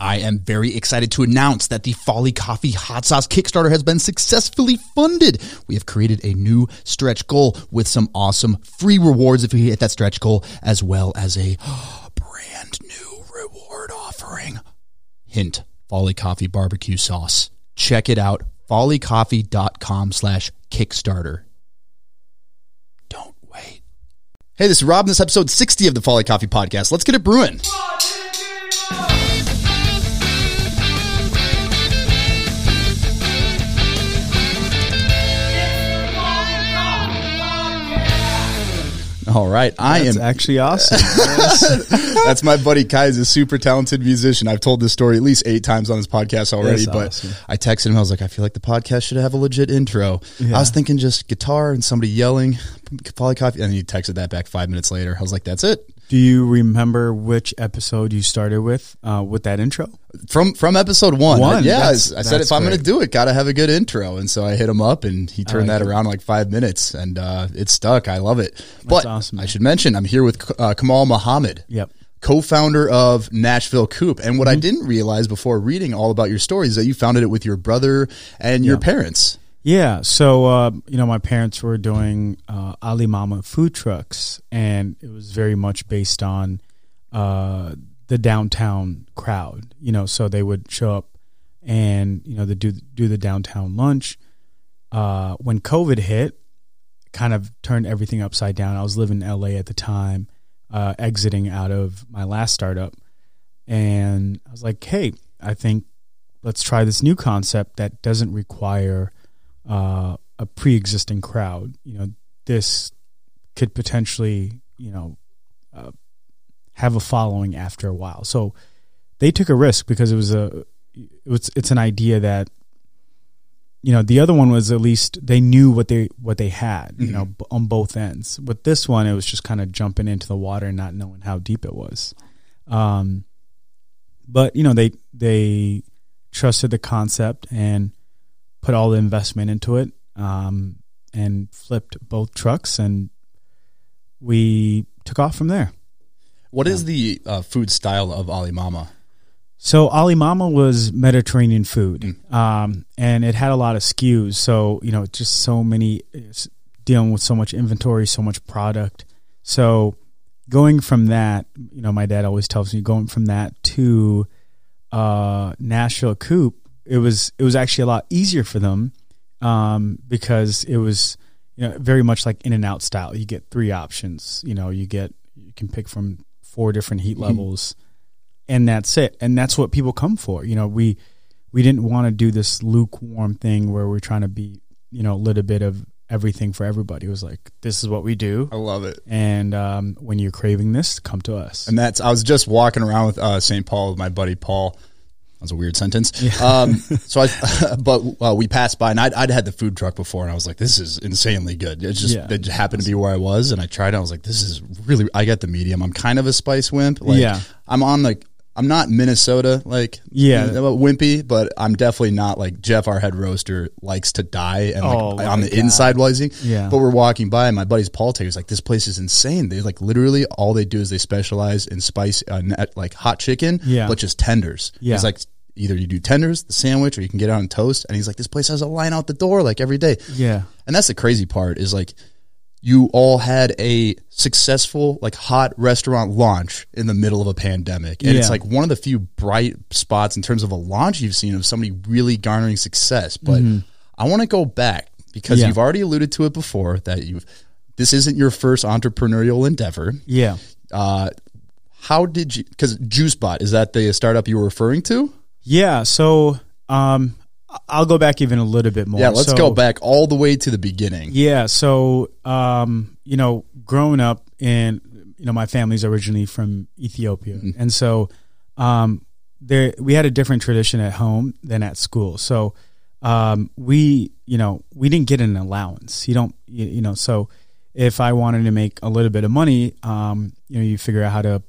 I am very excited to announce that the Folly Coffee Hot Sauce Kickstarter has been successfully funded. We have created a new stretch goal with some awesome free rewards if you hit that stretch goal, as well as a brand new reward offering. Hint, Folly Coffee barbecue sauce. Check it out, follycoffee.com slash Kickstarter. Don't wait. Hey, this is Rob, this is episode 60 of the Folly Coffee Podcast. Let's get it brewing. All right, I That's am actually awesome. That's my buddy Kai. He's a super talented musician. I've told this story at least eight times on this podcast already, That's but awesome. I texted him. I was like, I feel like the podcast should have a legit intro. I was thinking just guitar and somebody yelling, Folly Coffee. And he texted that back five minutes later. I was like, that's it. Do you remember which episode you started with uh, with that intro? From from episode one. One? yeah, I, That's- I said that's if I'm going to do it, got to have a good intro. And so I hit him up and he turned like that it. around in like five minutes and uh, it stuck. I love it. but awesome, I should mention, I'm here with uh, Kamal Mohamed. Yep. co-founder of Nashville Coop. And what I Mm-hmm. didn't realize before reading all about your story is that you founded it with your brother and your parents. Yeah. So, uh, you know, my parents were doing uh, Ali Mama food trucks, and it was very much based on uh, the downtown crowd. You know, so they would show up and you know they do do the downtown lunch. Uh, when COVID hit, kind of turned everything upside down. I was living in LA at the time, uh, exiting out of my last startup, and I was like, "Hey, I think let's try this new concept that doesn't require uh, a pre-existing crowd. You know, this could potentially, you know, uh, have a following after a while. So they took a risk because it was a, it was, it's an idea that, you know, the other one was at least they knew what they what they had, you know, b- on both ends. With this one, it was just kind of jumping into the water and not knowing how deep it was. Um, but you know, they they trusted the concept and put all the investment into it um, and flipped both trucks and we took off from there. What is the uh, food style of Ali Mama? so ali mama was mediterranean food um, and it had a lot of SKUs. So you know just so many dealing with so much inventory so much product. So going from that you know my dad always tells me going from that to uh, nashville coop it was it was actually a lot easier for them um, because it was you know very much like in and out style. You get three options. You know, you get you can pick from four different heat levels, and that's it. And that's what people come for. You know, we we didn't want to do this lukewarm thing where we're trying to be you know a little bit of everything for everybody. It was like this is what we do, I love it. and um, when you're craving this, come to us. And that's I was just walking around with uh, St. Paul with my buddy Paul. That was a weird sentence. Um, so I, but uh, we passed by, and I'd, I'd had the food truck before, and I was like, "This is insanely good." It just Yeah. it happened to be where I was, and I tried. it. I was like, "This is really." I got the medium. I'm kind of a spice wimp. Like, Yeah. I'm on like I'm not Minnesota like Yeah. you know, wimpy, but I'm definitely not like Jeff, our head roaster, likes to die and Oh, like my on the God. inside while he's eating. Yeah. But we're walking by, and my buddy's Paul Taylor's like, "This place is insane." They like literally all they do is they specialize in spice, uh, like hot chicken, Yeah. but just tenders. Yeah. He's like, either you do tenders, the sandwich, or you can get it on toast. And he's like, this place has a line out the door like every day. yeah, And that's the crazy part is like, you all had a successful like hot restaurant launch in the middle of a pandemic and it's like one of the few bright spots in terms of a launch you've seen of somebody really garnering success but i want to go back because Mm-hmm. Yeah. you've already alluded to it before that you've this isn't your first entrepreneurial endeavor yeah. uh how did you because juicebot is that the startup you were referring to Yeah, so um, I'll go back even a little bit more. yeah let's So- go back all the way to the beginning Yeah, so um, you know, growing up in you know, my family's originally from Ethiopia, Mm-hmm. and so um, there we had a different tradition at home than at school. So um, we, you know, we didn't get an allowance. You don't, you, you know, so if I wanted to make a little bit of money, um, you know, you figure out how to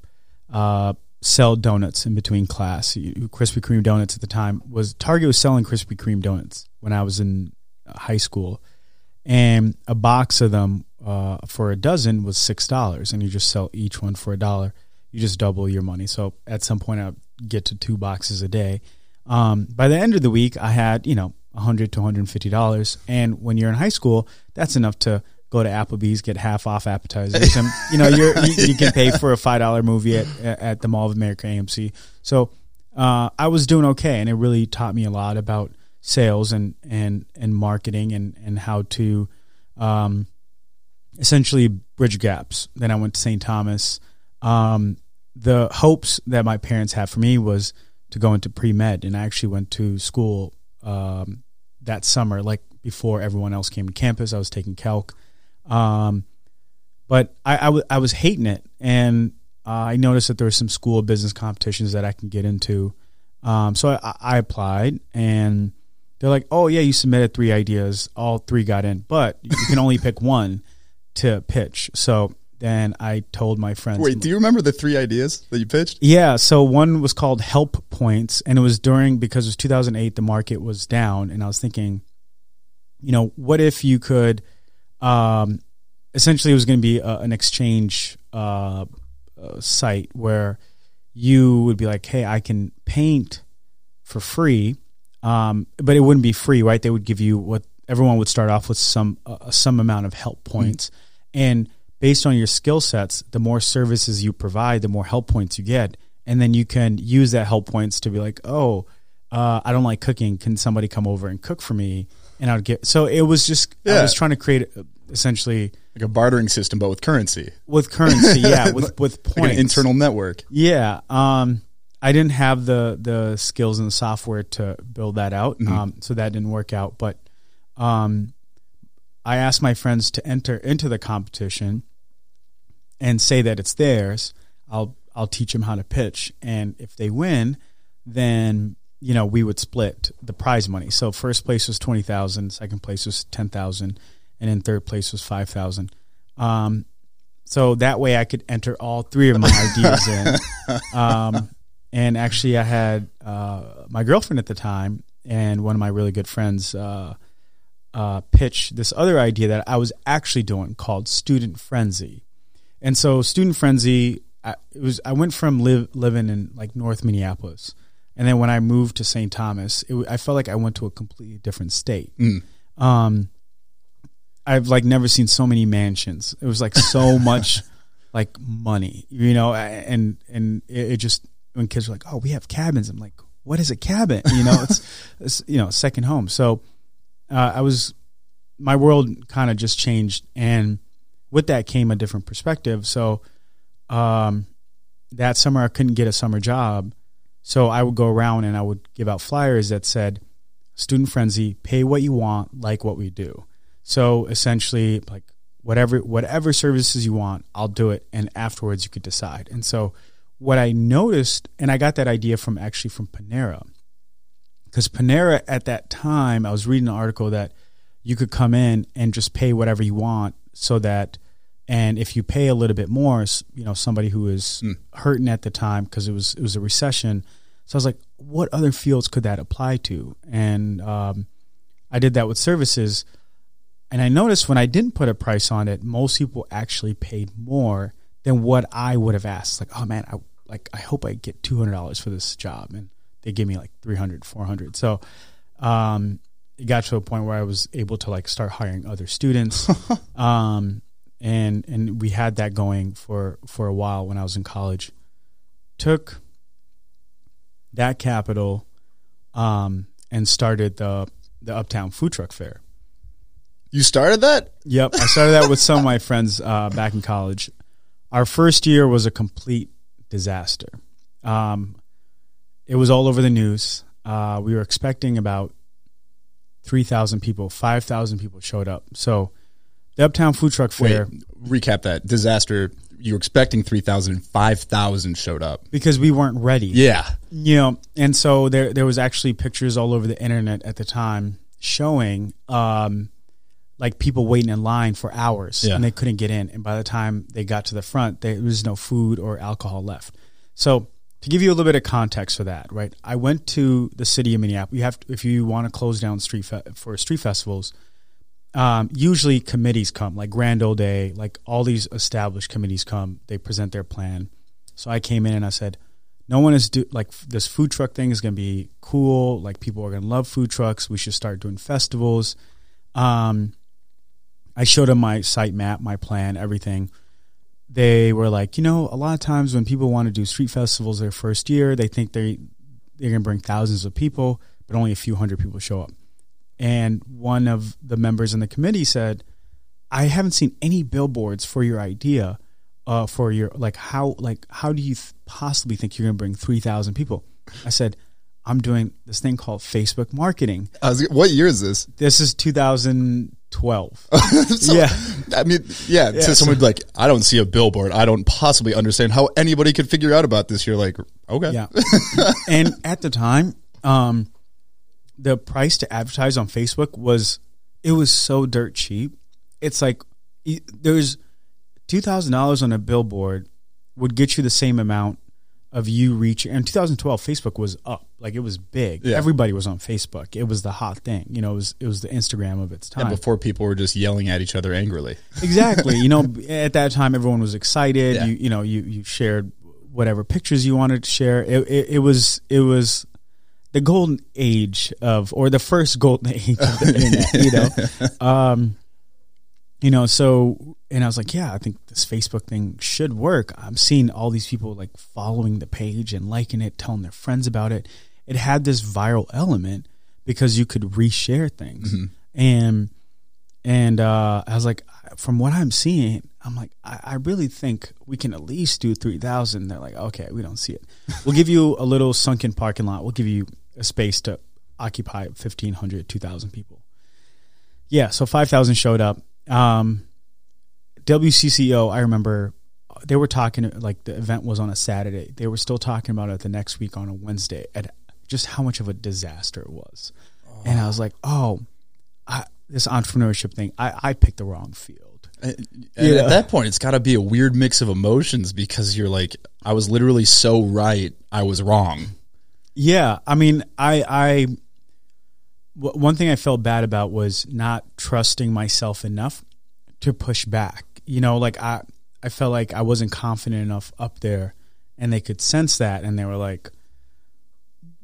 uh, sell donuts in between class. Krispy Kreme donuts at the time was Target was selling Krispy Kreme donuts when I was in uh, high school, and a box of them uh, for a dozen was six dollars, and you just sell each one for a dollar. You just double your money. So at some point, I get to two boxes a day. Um, by the end of the week, I had you know 100 to 150 dollars, and when you're in high school, that's enough to go to Applebee's, get half off appetizers, and you know you, you can pay for a five dollar movie at at the Mall of America AMC. So uh, I was doing okay, and it really taught me a lot about sales and and and marketing and and how to um, essentially bridge gaps. Then I went to St. Thomas. Um, the hopes that my parents had for me was to go into pre med, and I actually went to school um, that summer, like before everyone else came to campus. I was taking calc, um, but I, I, w- I was hating it, and uh, I noticed that there were some school business competitions that I can get into. Um, so I, I applied, and they're like, "Oh yeah, you submitted three ideas. All three got in, but you can only pick one to pitch." So then I told my friends. Wait, do you remember the three ideas that you pitched? Yeah, so one was called Help Points, and it was during because it was 2008, the market was down, and I was thinking, you know, what if you could, um, essentially, it was going to be a, an exchange uh, uh, site where you would be like, hey, I can paint for free, um, but it wouldn't be free, right? They would give you what everyone would start off with some uh, some amount of help points, mm-hmm. and based on your skill sets, the more services you provide, the more help points you get. And then you can use that help points to be like, oh, uh, I don't like cooking. Can somebody come over and cook for me? And I would get, so it was just, yeah. I was trying to create essentially like a bartering system, but with currency. With currency, yeah, with, with points. Like an internal network. Yeah. Um, I didn't have the, the skills and the software to build that out. Mm-hmm. Um, so that didn't work out. But, um, I asked my friends to enter into the competition and say that it's theirs, I'll I'll teach them how to pitch, and if they win, then you know we would split the prize money. So first place was twenty thousand, second place was ten thousand, and then third place was five thousand. Um, so that way I could enter all three of my ideas in. Um, and actually, I had uh, my girlfriend at the time and one of my really good friends uh, uh, pitch this other idea that I was actually doing called Student Frenzy. And so Student Frenzy, I, it was I went from live, living in like North Minneapolis, and then when I moved to St. Thomas, it, I felt like I went to a completely different state. Mm. Um, I've like never seen so many mansions. It was like so much like money, you know, and and it, it, just when kids were like, "Oh, we have cabins," I'm like, "What is a cabin?" You know, it's, it's you know, second home. So uh, I was my world kind of just changed and with that came a different perspective. So um, that summer I couldn't get a summer job, so I would go around and I would give out flyers that said, "Student Frenzy, pay what you want, like what we do." So essentially, like whatever whatever services you want, I'll do it, and afterwards you could decide. And so what I noticed, and I got that idea from actually from Panera, because Panera at that time, I was reading an article that you could come in and just pay whatever you want so that and if you pay a little bit more, you know, somebody who is mm. hurting at the time because it was it was a recession. So I was like, what other fields could that apply to? And um, I did that with services, and I noticed when I didn't put a price on it, most people actually paid more than what I would have asked. Like, oh man, I like I hope I get two hundred dollars for this job, and they give me like 300 400 So um, it got to a point where I was able to like start hiring other students. um, and and we had that going for for a while when I was in college. Took that capital um, and started the the Uptown Food Truck Fair. You started that? Yep, I started that with some of my friends uh, back in college. Our first year was a complete disaster. Um, it was all over the news. Uh, we were expecting about three thousand people. Five thousand people showed up. So the Uptown Food Truck Fair. Wait, recap that disaster. You were expecting 3,000 5,000 showed up. Because we weren't ready. Yeah. You know, and so there there was actually pictures all over the internet at the time showing um, like people waiting in line for hours yeah. and they couldn't get in. And by the time they got to the front, there was no food or alcohol left. So to give you a little bit of context for that, right? I went to the city of Minneapolis. You have to, if you want to close down street fe- for street festivals, um, usually committees come, like Grand Old Day, like all these established committees come. They present their plan. So I came in and I said, no one is do like this food truck thing is going to be cool. Like people are going to love food trucks. We should start doing festivals. Um, I showed them my site map, my plan, everything. They were like, you know, a lot of times when people want to do street festivals their first year, they think they they're going to bring thousands of people, but only a few hundred people show up. And one of the members in the committee said, I haven't seen any billboards for your idea, uh, for your like how like how do you th- possibly think you're going to bring three thousand people? I said, I'm doing this thing called Facebook marketing. I was, what year is this? This is 2012. So, yeah, I mean, yeah. Yeah, so someone be like, I don't see a billboard. I don't possibly understand how anybody could figure out about this. You're like, okay, yeah. and at the time, um, the price to advertise on Facebook was it was so dirt cheap. It's like there's two thousand dollars on a billboard would get you the same amount of you reach. And 2012, Facebook was up, like it was big. Yeah. Everybody was on Facebook. It was the hot thing. You know, it was it was the Instagram of its time. And before people were just yelling at each other angrily. exactly. You know, at that time, everyone was excited. Yeah. You you know you you shared whatever pictures you wanted to share. It, it it was it was the golden age of or the first golden age of the internet. You know, um, you know. So and I was like, yeah, I think this Facebook thing should work. I'm seeing all these people like following the page and liking it, telling their friends about it. It had this viral element because you could reshare things and and uh, I was like, from what I'm seeing, I'm like, I, I really think we can at least do three thousand. They're like, okay, we don't see it. We'll give you a little sunken parking lot. We'll give you a space to occupy 1,500, 2,000 people. Yeah, so five thousand showed up. Um, WCCO, I remember they were talking like the event was on a Saturday. They were still talking about it the next week on a Wednesday and just how much of a disaster it was. And I was like, oh, I, this entrepreneurship thing, I, I picked the wrong field. And Yeah. at that point, it's got to be a weird mix of emotions because you're like, I was literally so right, I was wrong. Yeah, I mean, I I w- one thing I felt bad about was not trusting myself enough to push back. You know, like I I felt like I wasn't confident enough up there, and they could sense that, and they were like,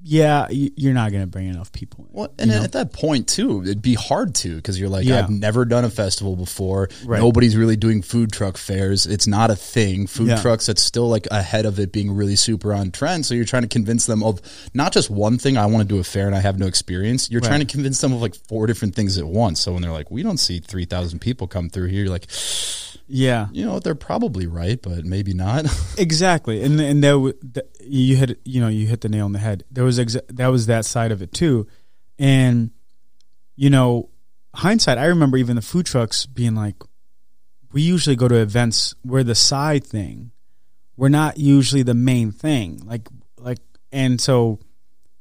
"Yeah, you're not going to bring enough people." In. Well, and you know? at that point too, it'd be hard to because you're like, Yeah. I've never done a festival before. Right. Nobody's really doing food truck fairs. It's not a thing. Food Yeah. trucks, it's still like ahead of it being really super on trend. So you're trying to convince them of not just one thing. I want to do a fair and I have no experience. You're trying to convince them of like four different things at once. So when they're like, we don't see three thousand people come through here, you're like, yeah, you know, they're probably right, but maybe not. exactly. And and there w- th- you hit you know you hit the nail on the head. There was exa- that was that side of it too. And you know hindsight i remember even the food trucks being like we usually go to events we're the side thing we're not usually the main thing. Like like and so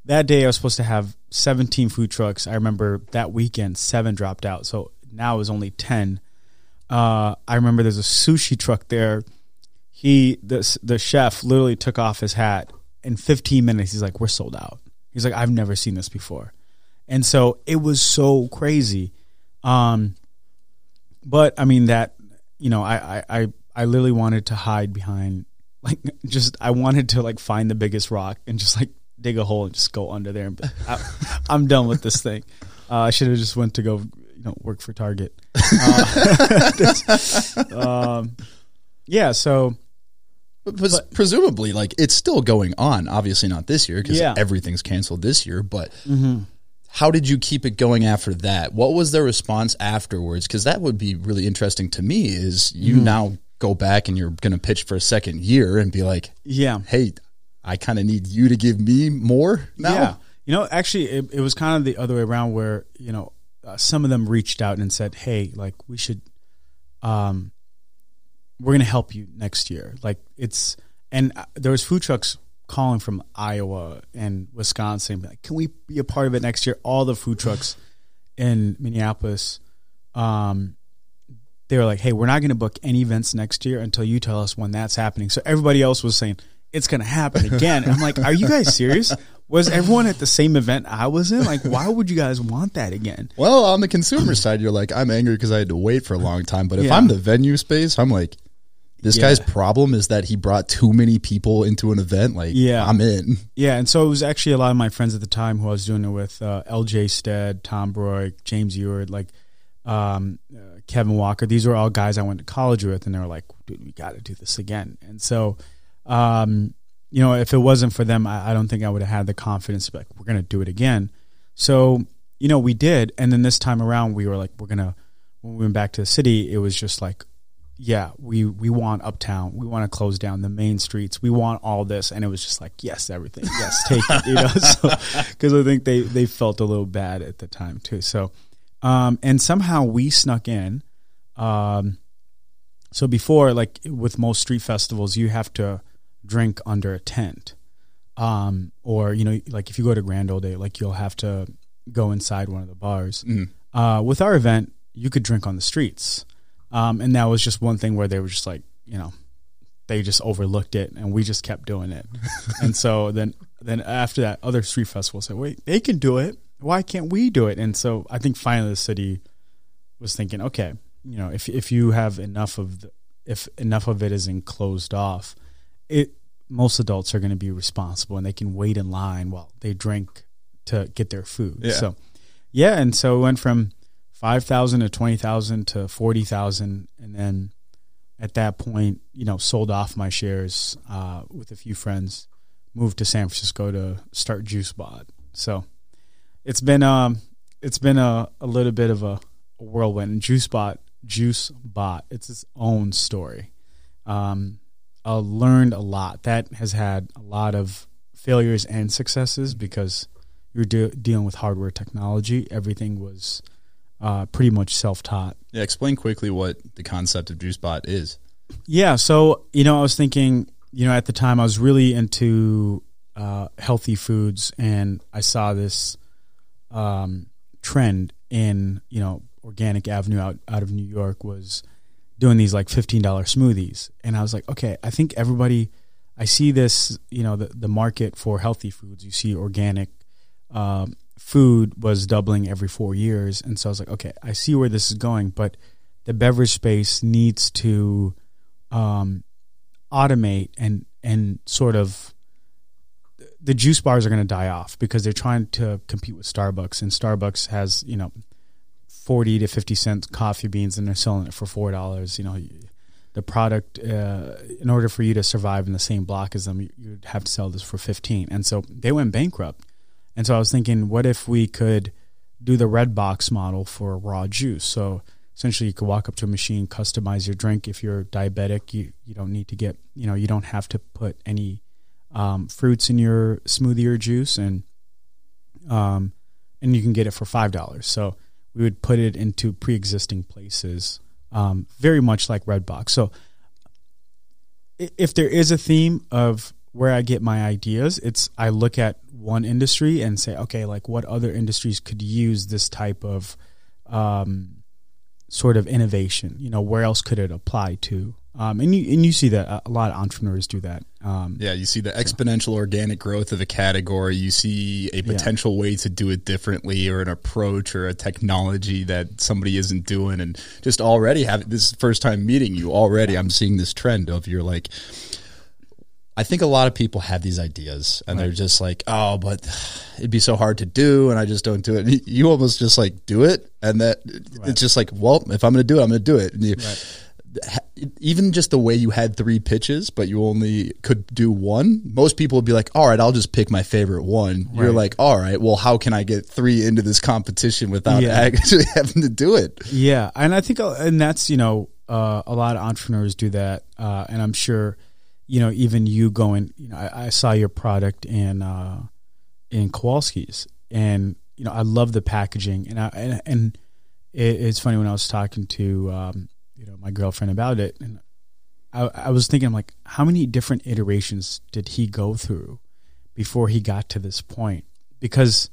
that day i was supposed to have 17 food trucks. I remember that weekend seven dropped out. So now it was only 10 uh, i remember there's a sushi truck there. He the the chef literally took off his hat. In 15 minutes he's like we're sold out. He's like i've never seen this before. And so it was so crazy. Um but i mean that you know i i i, literally wanted to hide behind like just i wanted to like find the biggest rock and just like dig a hole and just go under there and I, i'm done with this thing. Uh, i should have just went to go know work for target uh, um yeah so But pres- presumably, like it's still going on. Obviously, not this year because Yeah. everything's canceled this year. But how did you keep it going after that? What was their response afterwards? Because that would be really interesting to me. Is you now go back and you're going to pitch for a second year and be like, yeah "Hey, I kind of need you to give me more now." Yeah. You know, actually, it, it was kind of the other way around where, you know, uh, some of them reached out and said, hey, like, we should, um, we're going to help you next year. Like, it's, and uh, there was food trucks calling from Iowa and Wisconsin, like, can we be a part of it next year? All the food trucks in Minneapolis, um, they were like, hey, we're not going to book any events next year until you tell us when that's happening. So everybody else was saying, it's going to happen again. And I'm like, are you guys serious? Was everyone at the same event I was in? Like, why would you guys want that again? Well, on the consumer side, you're like, I'm angry because I had to wait for a long time. But if Yeah. I'm the venue space, I'm like, this Yeah. guy's problem is that he brought too many people into an event. Like, Yeah. I'm in. Yeah, and so it was actually a lot of my friends at the time who I was doing it with: uh, L.J. Stead, Tom Broy, James Ewart, like um, uh, Kevin Walker. These were all guys I went to college with, and they were like, "Dude, we got to do this again." And so, um, you know, if it wasn't for them, I, I don't think I would have had the confidence to be like, "We're going to do it again." So, you know, we did, and then this time around, we were like, "We're gonna." When we went back to the city, it was just like, yeah, we we want uptown. We want to close down the main streets. We want all this, and it was just like, yes, everything. Yes, take it. You know, because I think they they felt a little bad at the time too. So, um, and somehow we snuck in. Um, so before, like with most street festivals, you have to drink under a tent, um, or you know, like if you go to Grand Old Day, like you'll have to go inside one of the bars. Uh, with our event, you could drink on the streets. Um, and that was just one thing where they were just like, you know, they just overlooked it and we just kept doing it. and so then, then after that, other street festivals said, wait, they can do it. Why can't we do it? And so I think finally the city was thinking, okay, you know, if, if you have enough of the, if enough of it is enclosed off, it, most adults are going to be responsible and they can wait in line while they drink to get their food. Yeah. So, yeah. And so it went from 5,000 to 20,000 to 40,000. And then at that point, you know, sold off my shares uh, with a few friends, moved to San Francisco to start JuiceBot. So it's been, um, it's been a, a little bit of a, a whirlwind. And JuiceBot, JuiceBot, it's its own story. Um, I learned a lot. That has had a lot of failures and successes because you're de- dealing with hardware technology. Everything was uh, pretty much self-taught. Yeah, explain quickly what the concept of JuiceBot is. Yeah, so you know, I was thinking, you know, at the time I was really into uh, healthy foods, and I saw this um, trend in you know Organic Avenue out out of New York was doing these like fifteen dollar smoothies, and I was like, okay, I think everybody, I see this, you know, the the market for healthy foods. You see organic. Um, food was doubling every four years, and so I was like, okay, I see where this is going, but the beverage space needs to um, automate and and sort of the juice bars are going to die off because they're trying to compete with Starbucks, and Starbucks has you know forty to fifty cent coffee beans, and they're selling it for four dollars. You know, the product uh, in order for you to survive in the same block as them, you- you'd have to sell this for fifteen, and so they went bankrupt. And so I was thinking, what if we could do the Redbox model for raw juice? So essentially, you could walk up to a machine, customize your drink. If you're diabetic, you you don't need to get you know you don't have to put any um, fruits in your smoothie or juice, and um, and you can get it for five dollars. So we would put it into pre-existing places, um, very much like Redbox. So if there is a theme of where I get my ideas, it's I look at one industry and say, okay, like what other industries could use this type of um, sort of innovation? You know, where else could it apply to? Um, and you and you see that a lot of entrepreneurs do that. Um, Yeah, you see the exponential organic growth of a category. You see a potential way to do it differently, or an approach, or a technology that somebody isn't doing. And just already have this first time meeting you. Already, I'm seeing this trend of you're like. I think a lot of people have these ideas, and they're just like, "Oh, but it'd be so hard to do, and I just don't do it." You almost just like do it, and that it's just like, "Well, if I'm going to do it, I'm going to do it." And you, ha- even just the way you had three pitches, but you only could do one, most people would be like, all right, I'll just pick my favorite one. You're like, all right, well, how can I get three into this competition without Yeah. actually having to do it? Yeah, and I think, uh, and that's you know, uh, a lot of entrepreneurs do that, uh, and I'm sure, you know, even you going, you know, I, I saw your product in uh, in Kowalski's, and you know, I love the packaging, and I and, and it, it's funny when I was talking to um, know my girlfriend about it, and I, I was thinking, I'm like, how many different iterations did he go through before he got to this point? Because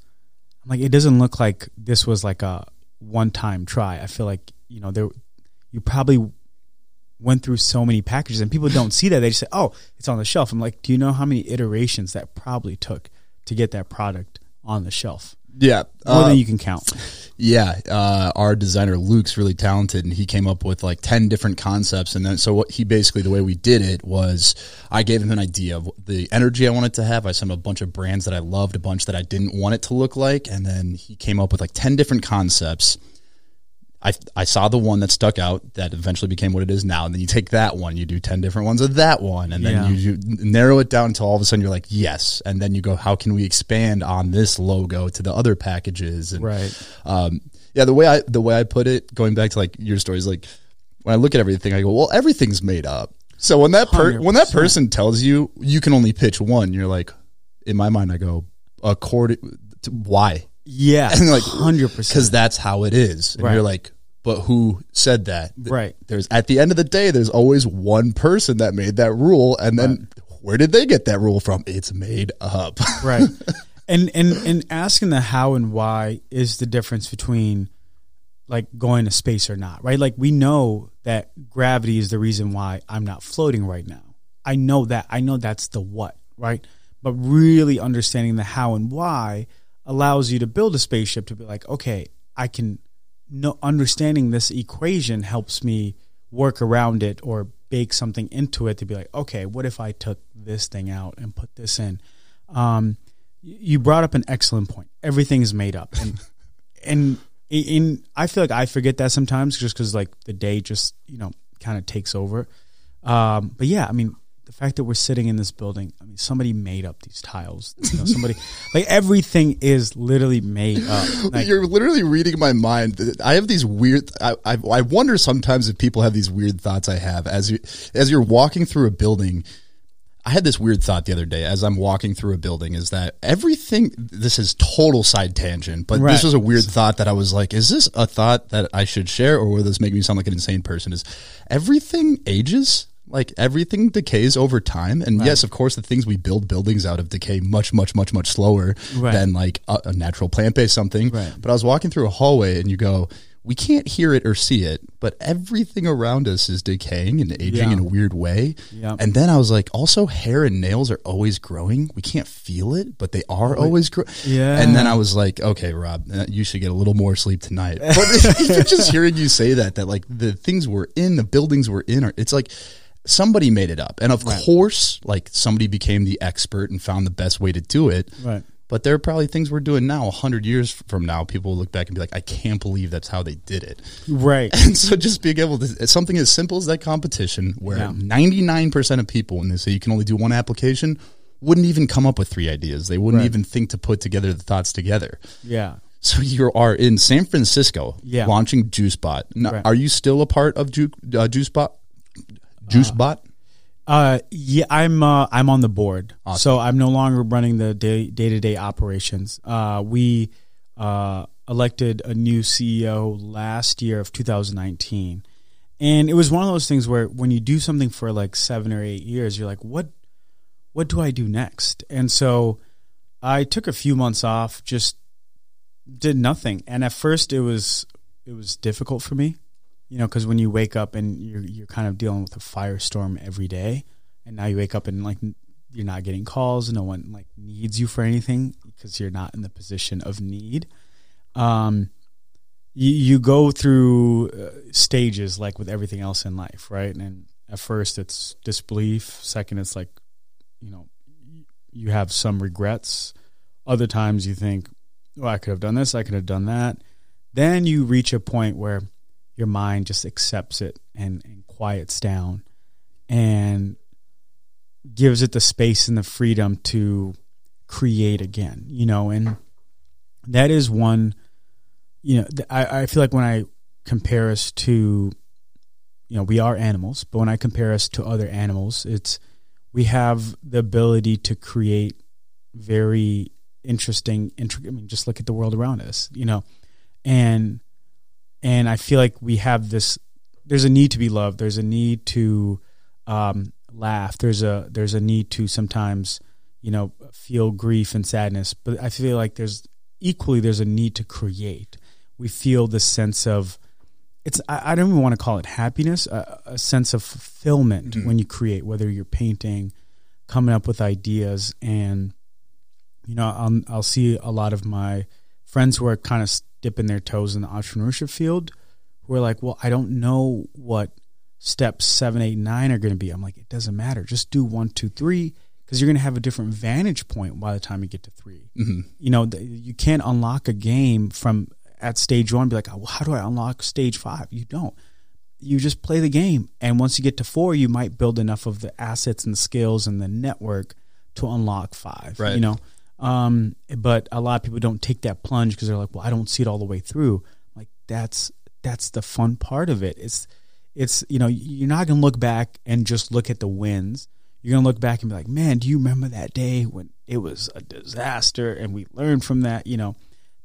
I'm like, it doesn't look like this was like a one time try. I feel like you know there, you probably went through so many packages, and people don't see that. They just say, "Oh, it's on the shelf." I'm like, do you know how many iterations that probably took to get that product on the shelf? Yeah. More uh, than you can count. Yeah, uh, our designer Luke's really talented, and he came up with like ten different concepts. And then, so what he basically the way we did it was, I gave him an idea of the energy I wanted to have. I sent him a bunch of brands that I loved, a bunch that I didn't want it to look like, and then he came up with like ten different concepts. I, I saw the one that stuck out that eventually became what it is now. And then you take that one, you do 10 different ones of that one, and then Yeah. you do, narrow it down until all of a sudden you're like, yes. And then you go, how can we expand on this logo to the other packages? And, Right. um, yeah, the way I the way I put it, going back to like your stories, like when I look at everything, I go, well, everything's made up. So when that per- when that person tells you you can only pitch one, you're like, in my mind, I go, according to why? Yeah. And like hundred percent, because that's how it is. And Right. you're like, but who said that? Right. There's at the end of the day, there's always one person that made that rule, and then where did they get that rule from? It's made up. right and and and asking the how and why is the difference between like going to space or not right like we know that gravity is the reason why i'm not floating right now i know that i know that's the what right but really understanding the how and why allows you to build a spaceship to be like okay i can no understanding this equation helps me work around it or bake something into it to be like okay what if i took this thing out and put this in um, you brought up an excellent point. Everything is made up, and and in I feel like I forget that sometimes just because like the day just you know kind of takes over. Um, but yeah, I mean the fact that we're sitting in this building, I mean somebody made up these tiles. You know, somebody like everything is literally made up. Like, You're literally reading my mind. I have these weird. I, I I wonder sometimes if people have these weird thoughts I have as you as you're walking through a building. I had this weird thought the other day as I'm walking through a building is that everything, this is total side tangent, but Right. this was a weird thought that I was like, is this a thought that I should share or will this make me sound like an insane person? Is everything ages? Like everything decays over time. And yes, of course, the things we build buildings out of decay much, much, much, much slower Right. than like a, a natural plant based something. Right. But I was walking through a hallway and you go, we can't hear it or see it, but everything around us is decaying and aging Yeah. in a weird way. Yeah. And then I was like, also hair and nails are always growing. We can't feel it, but they are always growing. Yeah. And then I was like, okay, Rob, uh, you should get a little more sleep tonight. But just hearing you say that, that like the things we're in, the buildings we're in, are it's like somebody made it up. And of course, like somebody became the expert and found the best way to do it. right. But there are probably things we're doing now, 100 years from now, people will look back and be like, I can't believe that's how they did it. Right. And so just being able to, something as simple as that competition where Yeah. 99% of people, when they say you can only do one application, wouldn't even come up with three ideas. They wouldn't Right. even think to put together the thoughts together. Yeah. So you are in San Francisco Yeah. launching JuiceBot. Now, Right. Are you still a part of Ju- uh, JuiceBot? JuiceBot? Uh, yeah, I'm uh, I'm on the board, so I'm no longer running the day day to day operations. Uh, we uh, elected a new CEO last year of 2019, and it was one of those things where when you do something for like seven or eight years, you're like, what what do I do next? And so I took a few months off, just did nothing, and at first it was it was difficult for me you know, because when you wake up and you're you're kind of dealing with a firestorm every day, and now you wake up and like you're not getting calls, no one like needs you for anything because you're not in the position of need. Um, you you go through uh, stages like with everything else in life, right? And at first it's disbelief. Second, it's like, you know, you have some regrets. Other times you think, oh, I could have done this, I could have done that. Then you reach a point where your mind just accepts it and, and quiets down and gives it the space and the freedom to create again, you know, and that is one, you know, I, I feel like when I compare us to, you know, we are animals, but when I compare us to other animals, it's, we have the ability to create very interesting, intricate, I mean, just look at the world around us, you know, and, and I feel like we have this. There's a need to be loved. There's a need to um, laugh. There's a there's a need to sometimes, you know, feel grief and sadness. But I feel like there's equally there's a need to create. We feel this sense of it's. I, I don't even want to call it happiness. A, a sense of fulfillment when you create, whether you're painting, coming up with ideas, and you know, I'll, I'll see a lot of my friends who are kind of dipping their toes in the entrepreneurship field who are like, well, I don't know what steps seven, eight, nine are going to be. I'm like, it doesn't matter. Just do one, two, three, because you're going to have a different vantage point by the time you get to 3 Mm-hmm. You know, you can't unlock a game from at stage one. Be like, oh, well, how do I unlock stage five? You don't. You just play the game, and once you get to four, you might build enough of the assets and the skills and the network to unlock five. Right. You know, um, but a lot of people don't take that plunge because they're like, well, I don't see it all the way through. Like that's that's the fun part of it. It's it's you know you're not gonna look back and just look at the wins. You're gonna look back and be like, man, do you remember that day when it was a disaster and we learned from that? You know,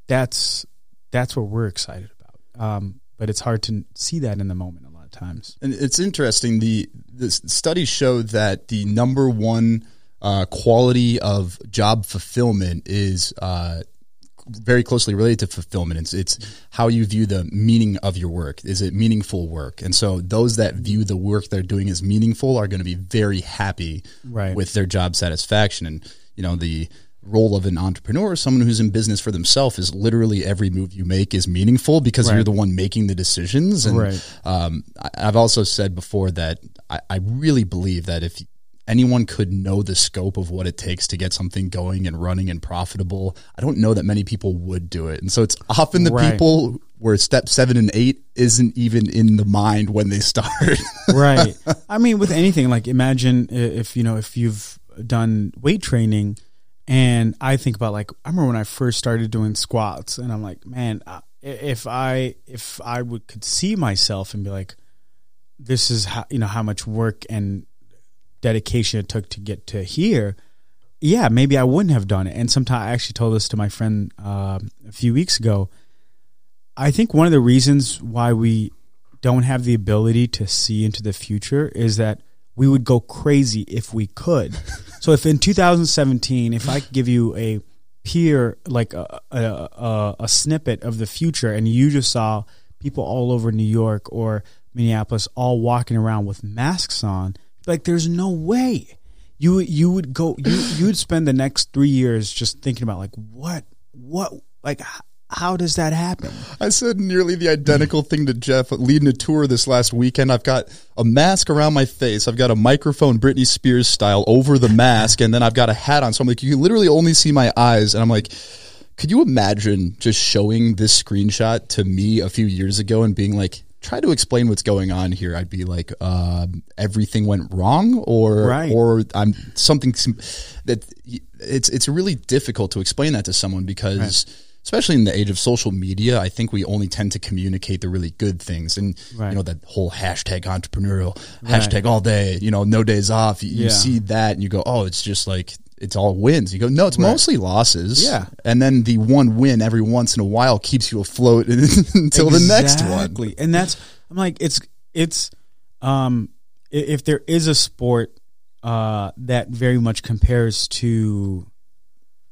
that's that's what we're excited about. Um, but it's hard to see that in the moment a lot of times. And it's interesting. The the studies show that the number one uh, quality of job fulfillment is uh, very closely related to fulfillment. It's, it's how you view the meaning of your work. Is it meaningful work? And so those that view the work they're doing as meaningful are going to be very happy Right. with their job satisfaction. And you know the role of an entrepreneur, someone who's in business for themselves, is literally every move you make is meaningful because Right. you're the one making the decisions. And Right. um, I, I've also said before that I, I really believe that if anyone could know the scope of what it takes to get something going and running and profitable, I don't know that many people would do it. And so it's often the Right. people where step seven and eight isn't even in the mind when they start. right. I mean, with anything, like imagine if you know if you've done weight training, and I think about like I remember when I first started doing squats, and I'm like, man, if I if I would could see myself and be like, this is how you know how much work and dedication it took to get to here. Yeah, maybe I wouldn't have done it. And sometimes I actually told this to my friend um a few weeks ago. I think one of the reasons why we don't have the ability to see into the future is that we would go crazy if we could. so if in 2017, if I could give you a peer like a, a, a, a snippet of the future and you just saw people all over New York or Minneapolis all walking around with masks on, like there's no way you you would go you you would spend the next three years just thinking about like what what like how does that happen? I said nearly the identical thing to Jeff leading a tour this last weekend. I've got a mask around my face. I've got a microphone Britney Spears style over the mask, and then I've got a hat on. So I'm like, you can literally only see my eyes. And I'm like, could you imagine just showing this screenshot to me a few years ago and being like, try to explain what's going on here? I'd be like, um, everything went wrong, or Right. or I'm something that it's it's really difficult to explain that to someone because especially in the age of social media, I think we only tend to communicate the really good things. And, Right. you know, that whole hashtag entrepreneurial, hashtag all day, you know, no days off. You, you see that and you go, oh, it's just like, it's all wins. You go, no, it's mostly losses. Yeah. And then the one win every once in a while keeps you afloat until the next one. Exactly. And that's I'm like it's it's um if there is a sport uh that very much compares to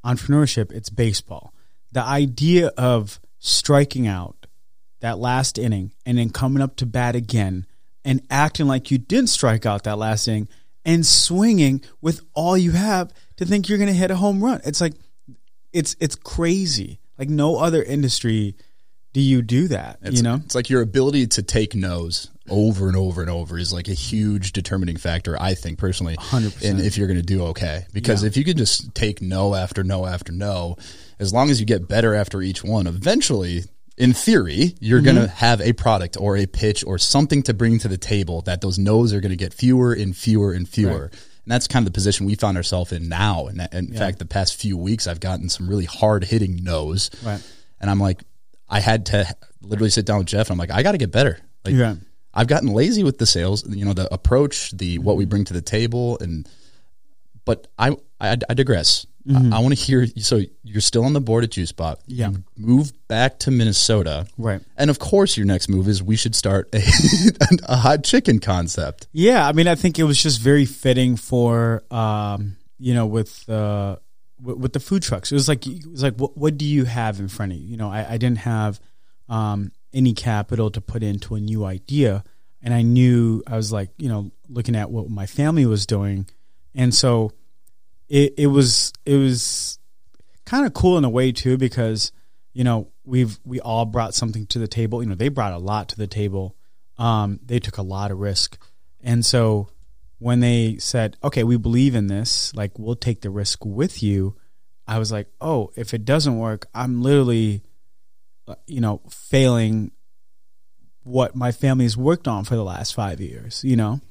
entrepreneurship, it's baseball. The idea of striking out that last inning and then coming up to bat again and acting like you didn't strike out that last inning and swinging with all you have to think you're going to hit a home run. It's like it's it's crazy. Like no other industry do you do that, It's, you know? it's like your ability to take no's over and over and over is like a huge determining factor, I think personally. 100%. And if you're going to do okay, because Yeah. if you can just take no after no after no, as long as you get better after each one, eventually, in theory, you're Mm-hmm. going to have a product or a pitch or something to bring to the table that those no's are going to get fewer and fewer and fewer. And that's kind of the position we found ourselves in now. And in fact, the past few weeks, I've gotten some really hard hitting no's. Right. And I'm like, I had to literally sit down with Jeff. And I'm like, I got to get better. Like, Yeah. I've gotten lazy with the sales, you know, the approach, the what Mm-hmm. we bring to the table, and but I I, I digress. Mm-hmm. I, I want to hear. So you're still on the board at JuiceBot. Yeah. You moved back to Minnesota, Right. And of course, your next move is we should start a, a hot chicken concept. Yeah, I mean, I think it was just very fitting for, um, you know, with uh, with, with the food trucks. It was like it was like, what, what do you have in front of you? You know, I, I didn't have um, any capital to put into a new idea, and I knew I was like, you know, looking at what my family was doing, and so it it was it was kind of cool in a way too because you know we've we all brought something to the table. You know, they brought a lot to the table. Um, they took a lot of risk, and so when they said, "Okay, we believe in this. Like, we'll take the risk with you," I was like, "Oh, if it doesn't work, I'm literally, you know, failing what my family's worked on for the last five years." You know,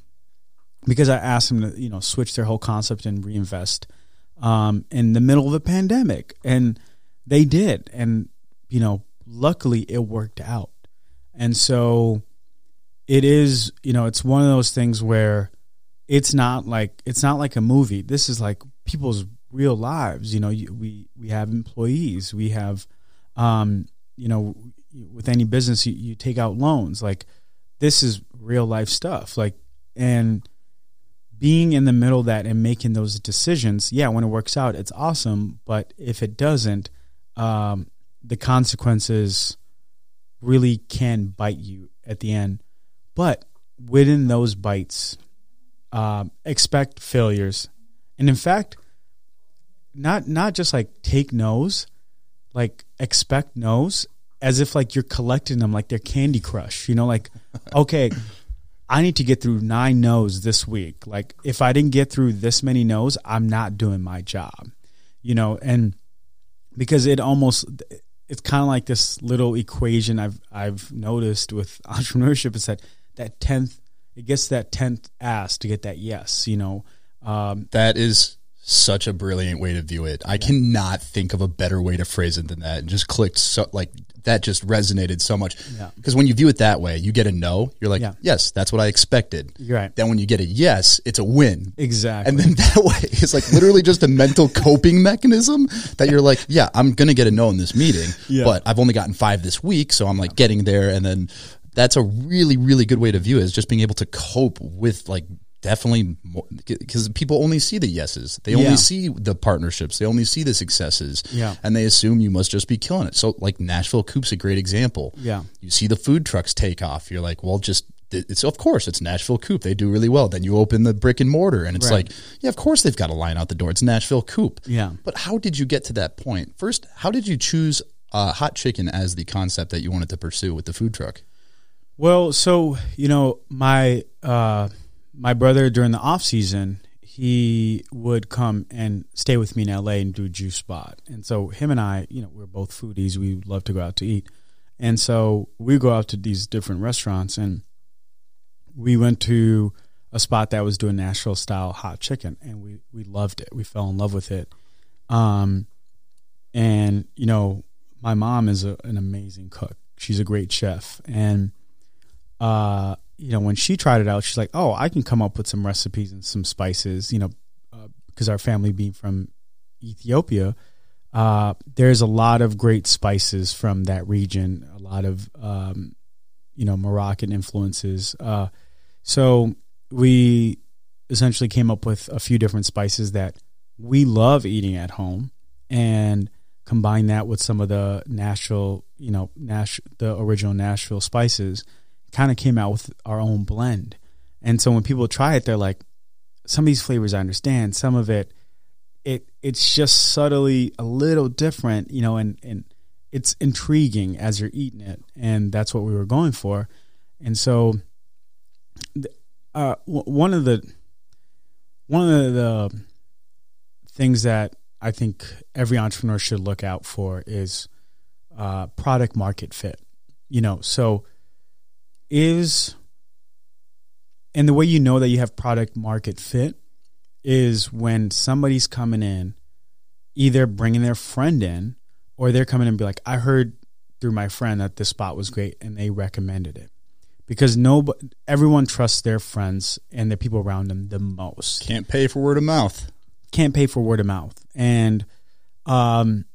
because I asked them to, you know, switch their whole concept and reinvest um, in the middle of a pandemic, and they did, and you know, luckily it worked out, and so it is, you know, it's one of those things where it's not like it's not like a movie. This is like people's real lives. You know, we we have employees, we have, um, you know, with any business, you, you take out loans. Like this is real life stuff. Like and being in the middle of that and making those decisions, yeah, when it works out, it's awesome. But if it doesn't, um, the consequences really can bite you at the end. But within those bites, um, expect failures, and in fact, not not just like take no's, like expect no's, as if like you're collecting them like they're Candy Crush. You know, like okay, I need to get through nine no's this week. Like if I didn't get through this many no's, I'm not doing my job. You know, and because it almost it's kind of like this little equation I've I've noticed with entrepreneurship is that that tenth it gets that tenth ask to get that yes. You know, um, that is such a brilliant way to view it. I cannot think of a better way to phrase it than that. And just clicked so like that just resonated so much. Because when you view it that way, you get a no, you're like, yeah. yes, that's what I expected. You're right. Then when you get a yes, it's a win. Exactly. And then that way it's like literally just a mental coping mechanism that you're like, yeah, I'm going to get a no in this meeting, yeah. but I've only gotten five this week. So I'm like getting there. And then that's a really, really good way to view it is just being able to cope with like definitely because people only see the yeses. They only yeah. see the partnerships. They only see the successes. Yeah. And they assume you must just be killing it. So like nashville coop's a great example. Yeah. You see the food trucks take off. You're like well just it's of course it's nashville coop. They do really well. Then you open the brick and mortar and it's right. like yeah of course they've got a line out the door. It's nashville coop. Yeah. But how did you get to that point? First how did you choose uh, hot chicken as the concept that you wanted to pursue with the food truck? Well, so you know, my uh, my brother during the off season, he would come and stay with me in LA and do JuiceBot. And so him and I, you know, we're both foodies. We love to go out to eat. And so we go out to these different restaurants and we went to a spot that was doing Nashville style hot chicken and we, we loved it. We fell in love with it. Um, and you know, my mom is a, an amazing cook. She's a great chef. And uh, you know, when she tried it out, she's like, "Oh, I can come up with some recipes and some spices." You know, because uh, our family being from Ethiopia, uh, there's a lot of great spices from that region. A lot of um, you know Moroccan influences. Uh, so we essentially came up with a few different spices that we love eating at home, and combine that with some of the Nashville, you know, Nash the original Nashville spices kind of came out with our own blend. And so when people try it, they're like, some of these flavors I understand, some of it, it it's just subtly a little different, you know, and and it's intriguing as you're eating it, and that's what we were going for. And so, uh, one of the one of the things that I think every entrepreneur should look out for is uh, product market fit. You know, so is and the way you know that you have product market fit is when somebody's coming in either bringing their friend in or they're coming in and be like i heard through my friend that this spot was great and they recommended it. Because no everyone trusts their friends and the people around them the most. Can't pay for word of mouth. Can't pay for word of mouth. And um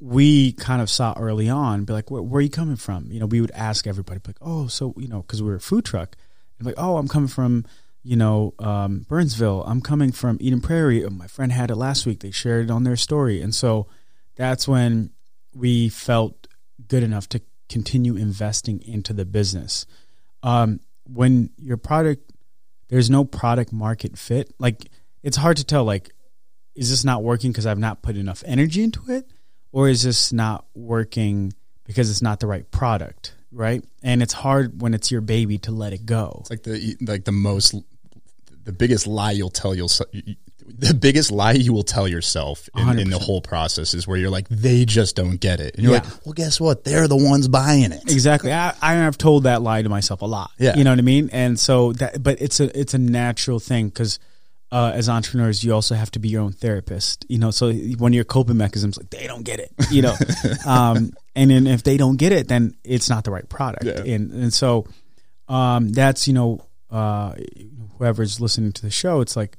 we kind of saw early on, be like, where, where, are you coming from? You know, we would ask everybody, like, oh, so, you know, because we are a food truck. And like, oh, I'm coming from, you know, um, Burnsville. I'm coming from Eden Prairie. My friend had it last week. They shared it on their story. And so that's when we felt good enough to continue investing into the business. Um, when your product, there's no product market fit, like, it's hard to tell, like, is this not working because I've not put enough energy into it? Or is this not working because it's not the right product, right? And it's hard when it's your baby to let it go. It's like the like the most the biggest lie you'll tell you'll the biggest lie you will tell yourself in, in, the whole process is where you're like they just don't get it. And you're yeah. like well guess what? They're the ones buying it. Exactly. I, I have told that lie to myself a lot. Yeah. You know what i mean? And so that but it's a it's a natural thing because uh, as entrepreneurs, you also have to be your own therapist. You know, so one of your coping mechanisms, like they don't get it. You know, um, and then if they don't get it, then it's not the right product. Yeah. And and so um, that's you know uh, whoever's listening to the show, it's like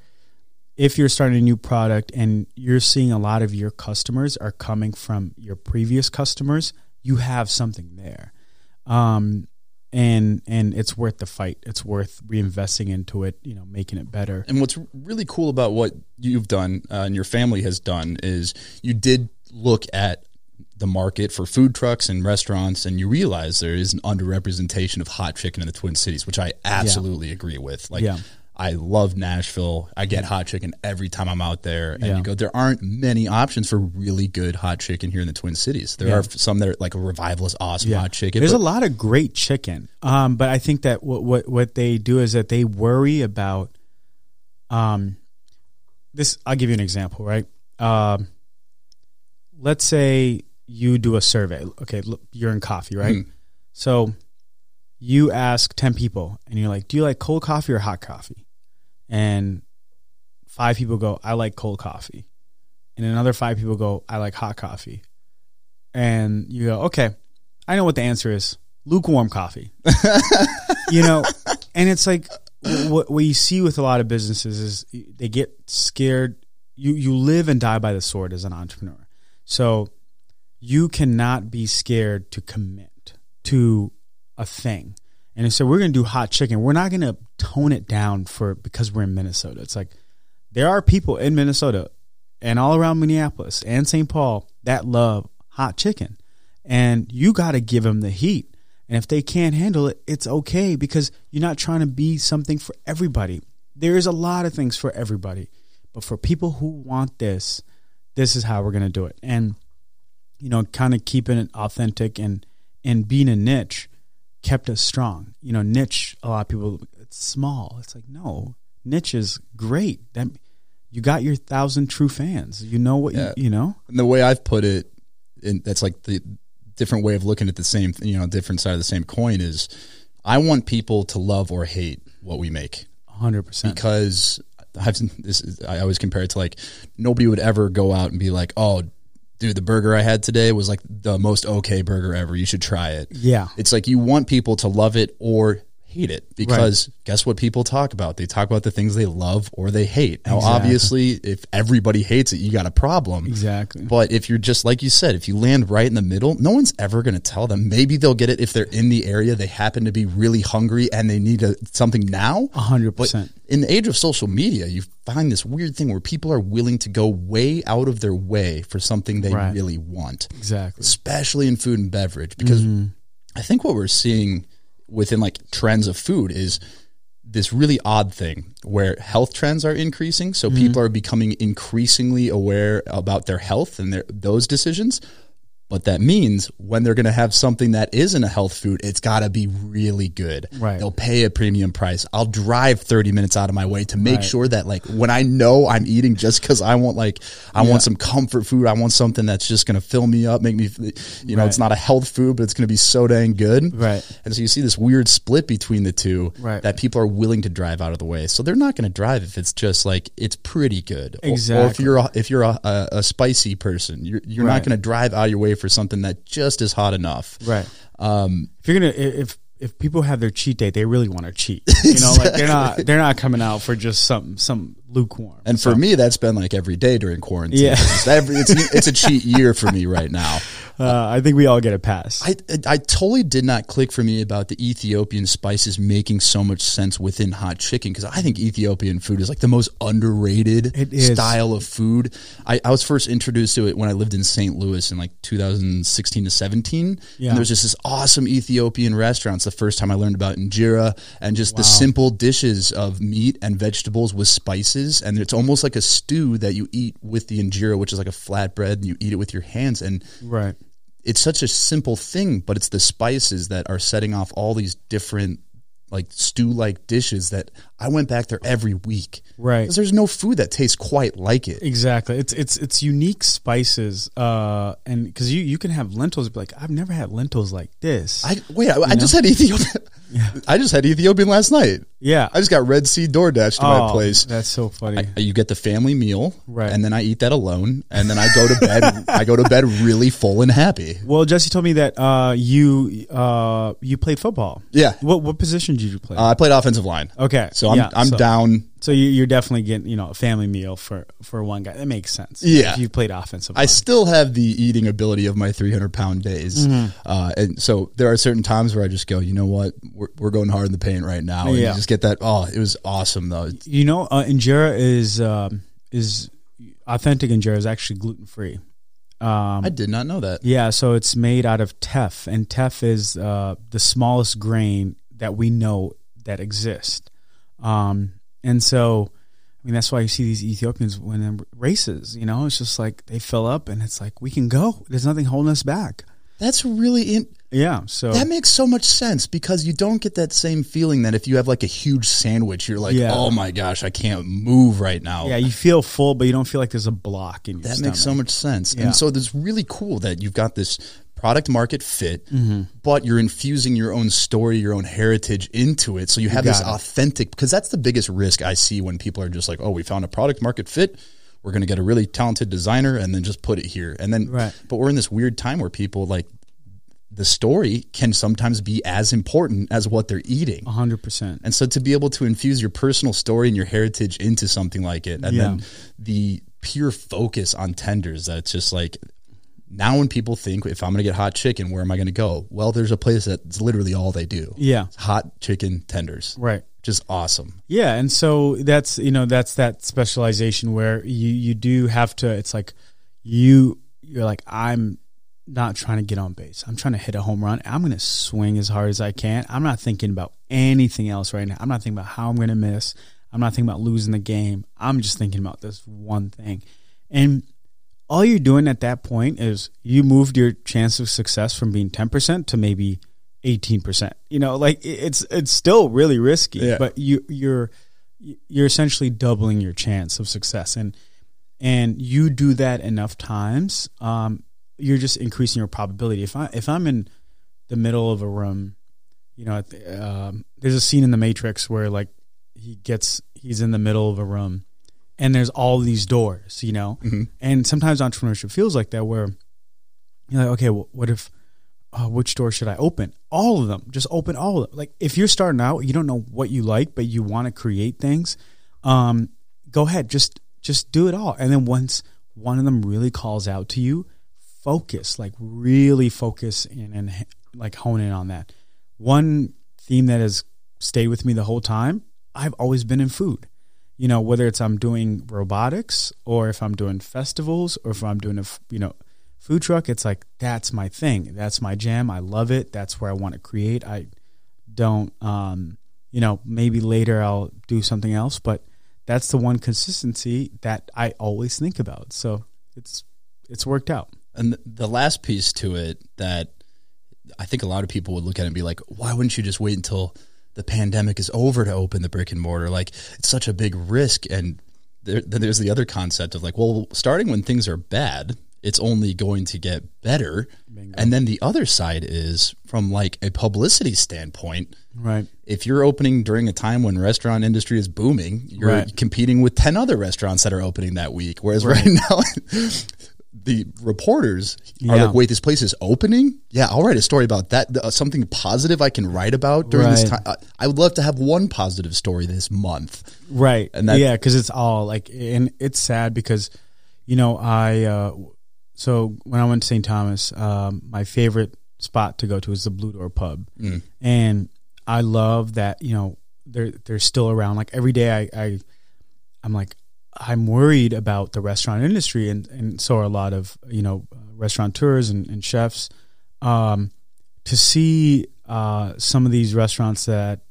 if you're starting a new product and you're seeing a lot of your customers are coming from your previous customers, you have something there. Um, and and it's worth the fight. It's worth reinvesting into it, you know, making it better. And what's really cool about what you've done uh, and your family has done is you did look at the market for food trucks and restaurants, and you realize there is an underrepresentation of hot chicken in the Twin Cities, which I absolutely yeah. agree with. Like, yeah. I love Nashville. I get hot chicken every time I'm out there. And yeah. you go, there aren't many options for really good hot chicken here in the Twin Cities. There yeah. are some that are like a revivalist, awesome yeah. hot chicken. There's but- a lot of great chicken. Um, but I think that what, what, what they do is that they worry about, um, this, I'll give you an example, right? Um, let's say you do a survey. Okay. Look, you're in coffee, right? Mm. So you ask 10 people and you're like, do you like cold coffee or hot coffee? And five people go, I like cold coffee. And another five people go, I like hot coffee. And you go, okay, I know what the answer is lukewarm coffee. you know, and it's like what, what you see with a lot of businesses is they get scared. You, you live and die by the sword as an entrepreneur. So you cannot be scared to commit to a thing and so we're going to do hot chicken. We're not going to tone it down for because we're in Minnesota. It's like there are people in Minnesota and all around Minneapolis and St. Paul that love hot chicken. And you got to give them the heat. And if they can't handle it, it's okay because you're not trying to be something for everybody. There is a lot of things for everybody. But for people who want this, this is how we're going to do it. And you know, kind of keeping it authentic and and being a niche kept us strong. You know, niche. A lot of people. It's small. It's like no, niche is great. That you got your thousand true fans. You know what yeah. you, you know. And the way I've put it, and that's like the different way of looking at the same, you know, different side of the same coin is, I want people to love or hate what we make. Hundred percent. Because I've this. Is, I always compare it to like nobody would ever go out and be like, oh dude, the burger I had today was like the most okay burger ever. You should try it. Yeah. It's like you want people to love it or hate it because right. guess what people talk about? They talk about the things they love or they hate. Now, exactly. obviously, if everybody hates it, you got a problem. Exactly. But if you're just like you said, if you land right in the middle, no one's ever going to tell them. Maybe they'll get it if they're in the area, they happen to be really hungry and they need a, something now. A hundred percent. In the age of social media, you find this weird thing where people are willing to go way out of their way for something they right. really want. Exactly. Especially in food and beverage, because mm-hmm. I think what we're seeing within like trends of food is this really odd thing where health trends are increasing. So mm-hmm. people are becoming increasingly aware about their health and their, those decisions. But that means when they're going to have something that isn't a health food, it's got to be really good. Right. They'll pay a premium price. I'll drive 30 minutes out of my way to make right. sure that like when I know I'm eating just cuz I want like I yeah. want some comfort food, I want something that's just going to fill me up, make me you know, right. it's not a health food, but it's going to be so dang good. Right. And so you see this weird split between the two right. that people are willing to drive out of the way. So they're not going to drive if it's just like it's pretty good. Exactly. Or, or if you're a, if you're a, a, a spicy person, you're you're not going to drive out of your way for something that just is hot enough. Right. Um, if you're gonna if if people have their cheat day, they really want to cheat. You know, like they're not they're not coming out for just some some lukewarm. And for me, that's been like every day during quarantine. Yeah, it's, every, it's, it's a cheat year for me right now. Uh, I think we all get a pass. I I totally did not click for me about the Ethiopian spices making so much sense within hot chicken because I think Ethiopian food is like the most underrated style of food. I, I was first introduced to it when I lived in St. Louis in like 2016 to 17. Yeah. And there was just this awesome Ethiopian restaurants. The first time I learned about injera and just wow. the simple dishes of meat and vegetables with spices, and it's almost like a stew that you eat with the injera, which is like a flatbread. And you eat it with your hands and right it's such a simple thing, but it's the spices that are setting off all these different like stew like dishes that I went back there every week. Right. Because there's no food that tastes quite like it. Exactly. It's it's it's unique spices, uh, and because you you can have lentils, but like I've never had lentils like this. I wait, I, I just had Ethiopian. I just had Ethiopian last night. yeah. I just got Red Sea DoorDash to oh, my place. That's so funny. I- you get the family meal, Right. And then I eat that alone, and then I go to bed. I go to bed really full and happy. well, Jesse told me that uh, you uh, you played football. Yeah, What what position did you play? uh, I played offensive line, okay, so I'm yeah, I'm so, down. So you, you're definitely getting you know a family meal for for one guy. That makes sense. Yeah. if you played offensive. I line. still have the eating ability of my 300 pound days, Mm-hmm. uh, and so there are certain times where I just go, you know what, we're, we're going hard in the paint right now, and Yeah. you just get that. Oh, it was awesome though. You know, uh, injera is um, is authentic injera is actually gluten free. Um, I did not know that. yeah, so it's made out of teff, and teff is uh, the smallest grain that we know that exists. Um, and so, I mean, that's why you see these Ethiopians winning races. You know, it's just like they fill up, and it's like we can go. There's nothing holding us back. That's really in, Yeah. So That makes so much sense because you don't get that same feeling that if you have like a huge sandwich, you're like, Yeah. oh my gosh, I can't move right now. yeah, you feel full, but you don't feel like there's a block in your that stomach. makes so much sense. Yeah. And so it's really cool that you've got this product market fit, Mm-hmm. but you're infusing your own story, your own heritage into it. So you have this it. authentic, because that's the biggest risk I see when people are just like, oh, we found a product market fit. We're going to get a really talented designer and then just put it here. And then, Right. but we're in this weird time where people like, the story can sometimes be as important as what they're eating. A hundred percent. And so to be able to infuse your personal story and your heritage into something like it, and then the pure focus on tenders that's just like now when people think if I'm going to get hot chicken, where am I going to go? Well, there's a place that's literally all they do. Yeah. Hot chicken tenders, Right. which is awesome. Yeah, and so that's you know that's that specialization where you you do have to. It's like you you're like I'm not trying to get on base. I'm trying to hit a home run. I'm going to swing as hard as I can. I'm not thinking about anything else right now. I'm not thinking about how I'm going to miss. I'm not thinking about losing the game. I'm just thinking about this one thing. And all you're doing at that point is you moved your chance of success from being 10% to maybe 18%. You know, like it's it's still really risky, Yeah. but you you're you're essentially doubling your chance of success and and you do that enough times um, you're just increasing your probability if i if i'm in the middle of a room you know at the, um, there's a scene in the matrix where like he gets he's in the middle of a room and there's all these doors you know and sometimes entrepreneurship feels like that where you're like okay well, what if uh, which door should I open? All of them. Just open all of them. Like if you're starting out, you don't know what you like, but you want to create things. Um, go ahead, just just do it all. And then once one of them really calls out to you, focus. Like really focus in and like hone in on that. One theme that has stayed with me the whole time. I've always been in food. You know, whether it's I'm doing robotics or if I'm doing festivals or if I'm doing a, you know food truck it's like that's my thing. That's my jam. I love it. That's where i want to create. I don't um you know maybe later i'll do something else but that's the one consistency that i always think about. So it's it's worked out. And the last piece to it that I think a lot of people would look at it and be like, why wouldn't you just wait until the pandemic is over to open the brick and mortar? Like, it's such a big risk. And there, then there's the other concept of like, well, starting when things are bad, it's only going to get better. And then the other side is from like a publicity standpoint, right if you're opening during a time when restaurant industry is booming, you're Right. competing with 10 other restaurants that are opening that week. Whereas right, now, the reporters are Yeah. like, wait, this place is opening? Yeah, I'll write a story about that. Uh, something positive I can write about during this time. Uh, I would love to have one positive story this month. right And that- yeah because it's all like and it's sad because you know i uh so when i went to st thomas um my favorite spot to go to is the blue door pub and i love that you know they're they're still around like every day i i i'm like i'm worried about the restaurant industry and and so are a lot of you know restaurateurs and, and chefs um to see uh some of these restaurants that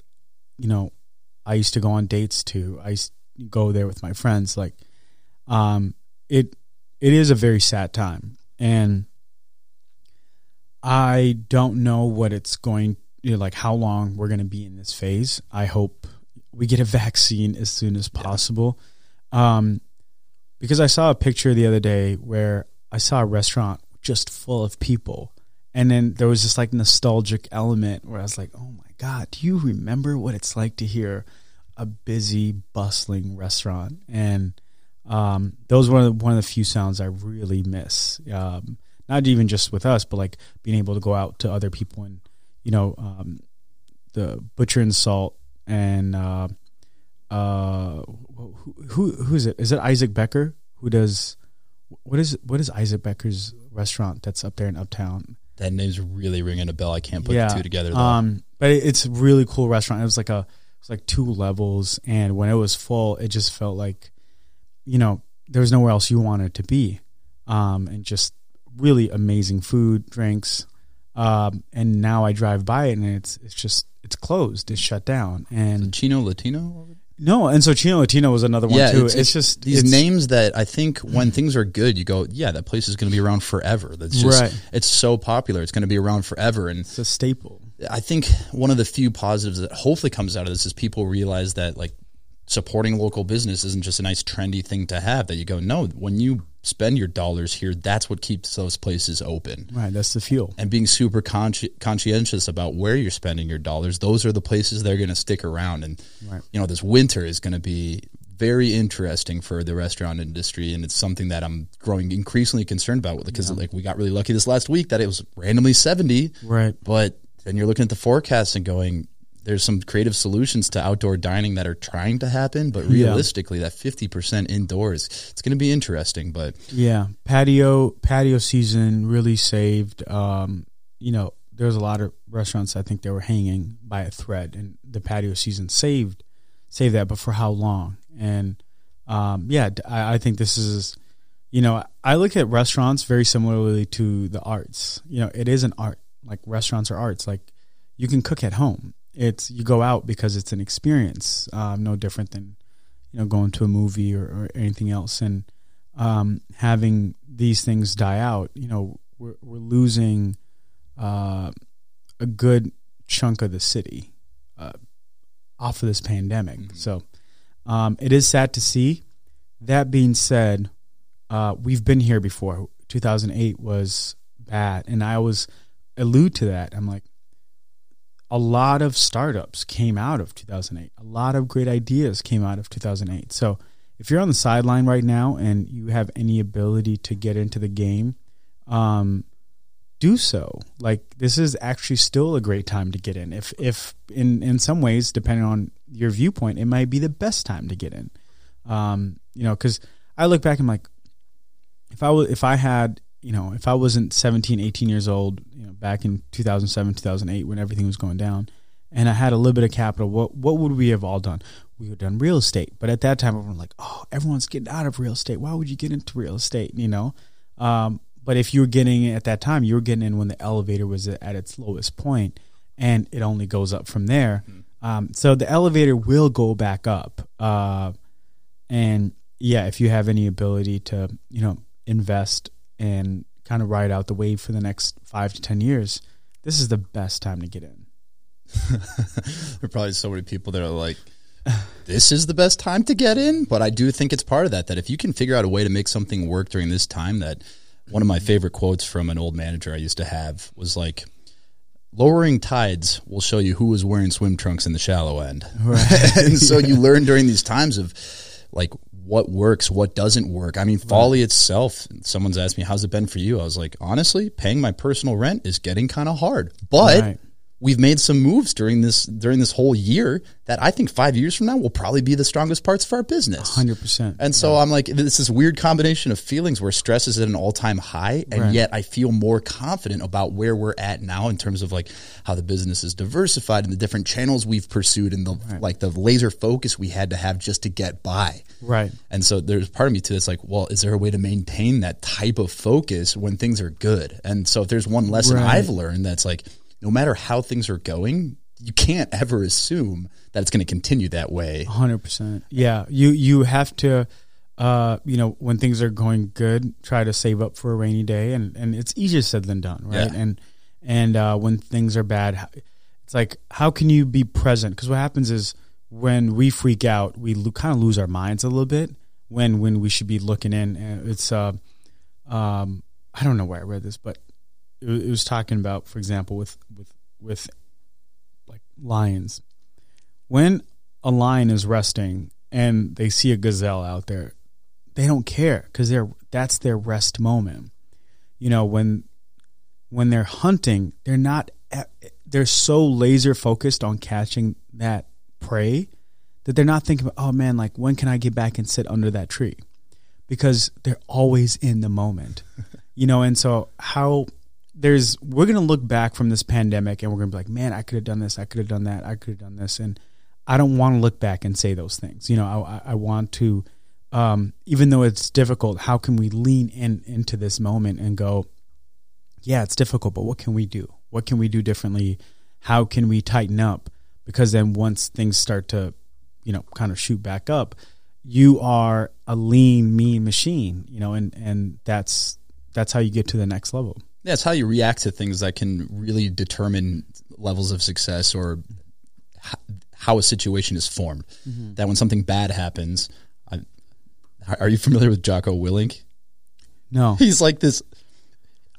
you know I used to go on dates to. I used to go there with my friends. Like, um, it it is a very sad time, and I don't know what it's going you know, like how long we're going to be in this phase. I hope we get a vaccine as soon as possible. Um, because I saw a picture the other day where I saw a restaurant just full of people. And then there was this like nostalgic element where I was like, oh my God, do you remember what it's like to hear a busy, bustling restaurant? And um, those were one of the few sounds I really miss. Um, not even just with us, but like being able to go out to other people and, you know, um, the butcher and salt and uh, uh, who, who who is it? Is it Isaac Becker who does what is what is Isaac Becker's restaurant that's up there in Uptown? That name's really ringing a bell. I can't put yeah. the two together. Though. Um, but it, it's a really cool restaurant. It was like a it was like two levels, and when it was full, it just felt like, you know, there was nowhere else you wanted to be, um, and just really amazing food, drinks, um, and now I drive by it, and it's it's just it's closed, it's shut down, and Chino Latino. No, and so Chino Latino was another one Yeah, too. it's, It's, just these it's- names that I think when things are good, you go, yeah, that place is going to be around forever. That's just Right. it's so popular. It's going to be around forever, and It's a staple. I think one of the few positives that hopefully comes out of this is people realize that like supporting local business isn't just a nice trendy thing to have. That you go, no, when you spend your dollars here, that's what keeps those places open. Right, that's the fuel. And being super consci- conscientious about where you're spending your dollars, those are the places they're going to stick around. And Right. you know, this winter is going to be very interesting for the restaurant industry, and it's something that I'm growing increasingly concerned about because like we got really lucky this last week that it was randomly 70, Right. but then you're looking at the forecast and going, there's some creative solutions to outdoor dining that are trying to happen, but Yeah. realistically, that 50% indoors, it's going to be interesting. But Yeah, patio patio season really saved. Um, you know, there's a lot of restaurants I think they were hanging by a thread, and the patio season saved saved that. But for how long? And um, yeah, I think this is. You know, I look at restaurants very similarly to the arts. You know, it is an art. Like restaurants are arts. Like you can cook at home. It's you go out because it's an experience. Um, no different than you know going to a movie or, or anything else. And um, having these things die out, you know, we're, we're losing uh, a good chunk of the city uh, off of this pandemic. So um, it is sad to see. That being said, uh, we've been here before. 2008 was bad, and I always allude to that. I'm like, a lot of startups came out of 2008. A lot of great ideas came out of 2008. So if you're on the sideline right now and you have any ability to get into the game, um, do so. Like this is actually still a great time to get in. If if in in some ways, depending on your viewpoint, it might be the best time to get in. Um, you know, because I look back and I'm like, if I was if I had you know if I wasn't 17, 18 years old, you know, back in 2007, 2008 when everything was going down, and I had a little bit of capital, what what would we have all done? We would have done real estate. But at that time, everyone was like, oh, everyone's getting out of real estate. Why would you get into real estate? You know. Um, but if you were getting in at that time, you were getting in when the elevator was at its lowest point, and it only goes up from there. Um, so the elevator will go back up. Uh, and yeah, if you have any ability to, you know, invest and kind of ride out the wave for the next five to ten years, this is the best time to get in. there are probably so many people that are like, this is the best time to get in. But I do think it's part of that, that if you can figure out a way to make something work during this time, that one of my favorite quotes from an old manager I used to have was like, lowering tides will show you who was wearing swim trunks in the shallow end. Right. and so you learn during these times of like what works, what doesn't work. I mean, Folly itself, someone's asked me, how's it been for you? I was like, honestly, paying my personal rent is getting kind of hard. But Right. We've made some moves during this during this whole year that I think five years from now will probably be the strongest parts of our business. Hundred percent. And so I'm like, it's this weird combination of feelings where stress is at an all time high, and Right. yet I feel more confident about where we're at now in terms of like how the business is diversified and the different channels we've pursued and the like the laser focus we had to have just to get by. Right. And so there's part of me too that's like, well, is there a way to maintain that type of focus when things are good? And so if there's one lesson Right. I've learned that's like, no matter how things are going, you can't ever assume that it's going to continue that way. Hundred percent. Yeah. You you have to uh, you know, when things are going good, try to save up for a rainy day and, and it's easier said than done, right? Yeah. And and uh, when things are bad, it's like how can you be present? Because what happens is when we freak out, we lo- kind of lose our minds a little bit. When when we should be looking in, it's uh, um, I don't know where I read this, but it, it was talking about, for example, with with with like lions. When a lion is resting and they see a gazelle out there, they don't care because they're that's their rest moment. You know when when they're hunting, they're not eh, they're so laser focused on catching that prey that they're not thinking, about, oh man, like when can I get back and sit under that tree? Because they're always in the moment, you know. And so how there's we're gonna look back from this pandemic and we're gonna be like, man, I could have done this, I could have done that, I could have done this, and I don't want to look back and say those things. You know, I, I want to, um, even though it's difficult, how can we lean in into this moment and go, yeah, it's difficult, but what can we do? What can we do differently? How can we tighten up? Because then once things start to, you know, kind of shoot back up, you are a lean, mean machine, you know, and and that's that's how you get to the next level. Yeah, it's how you react to things that can really determine levels of success or how a situation is formed. Mm-hmm. That when something bad happens, I, are you familiar with Jocko Willink? No, he's like this.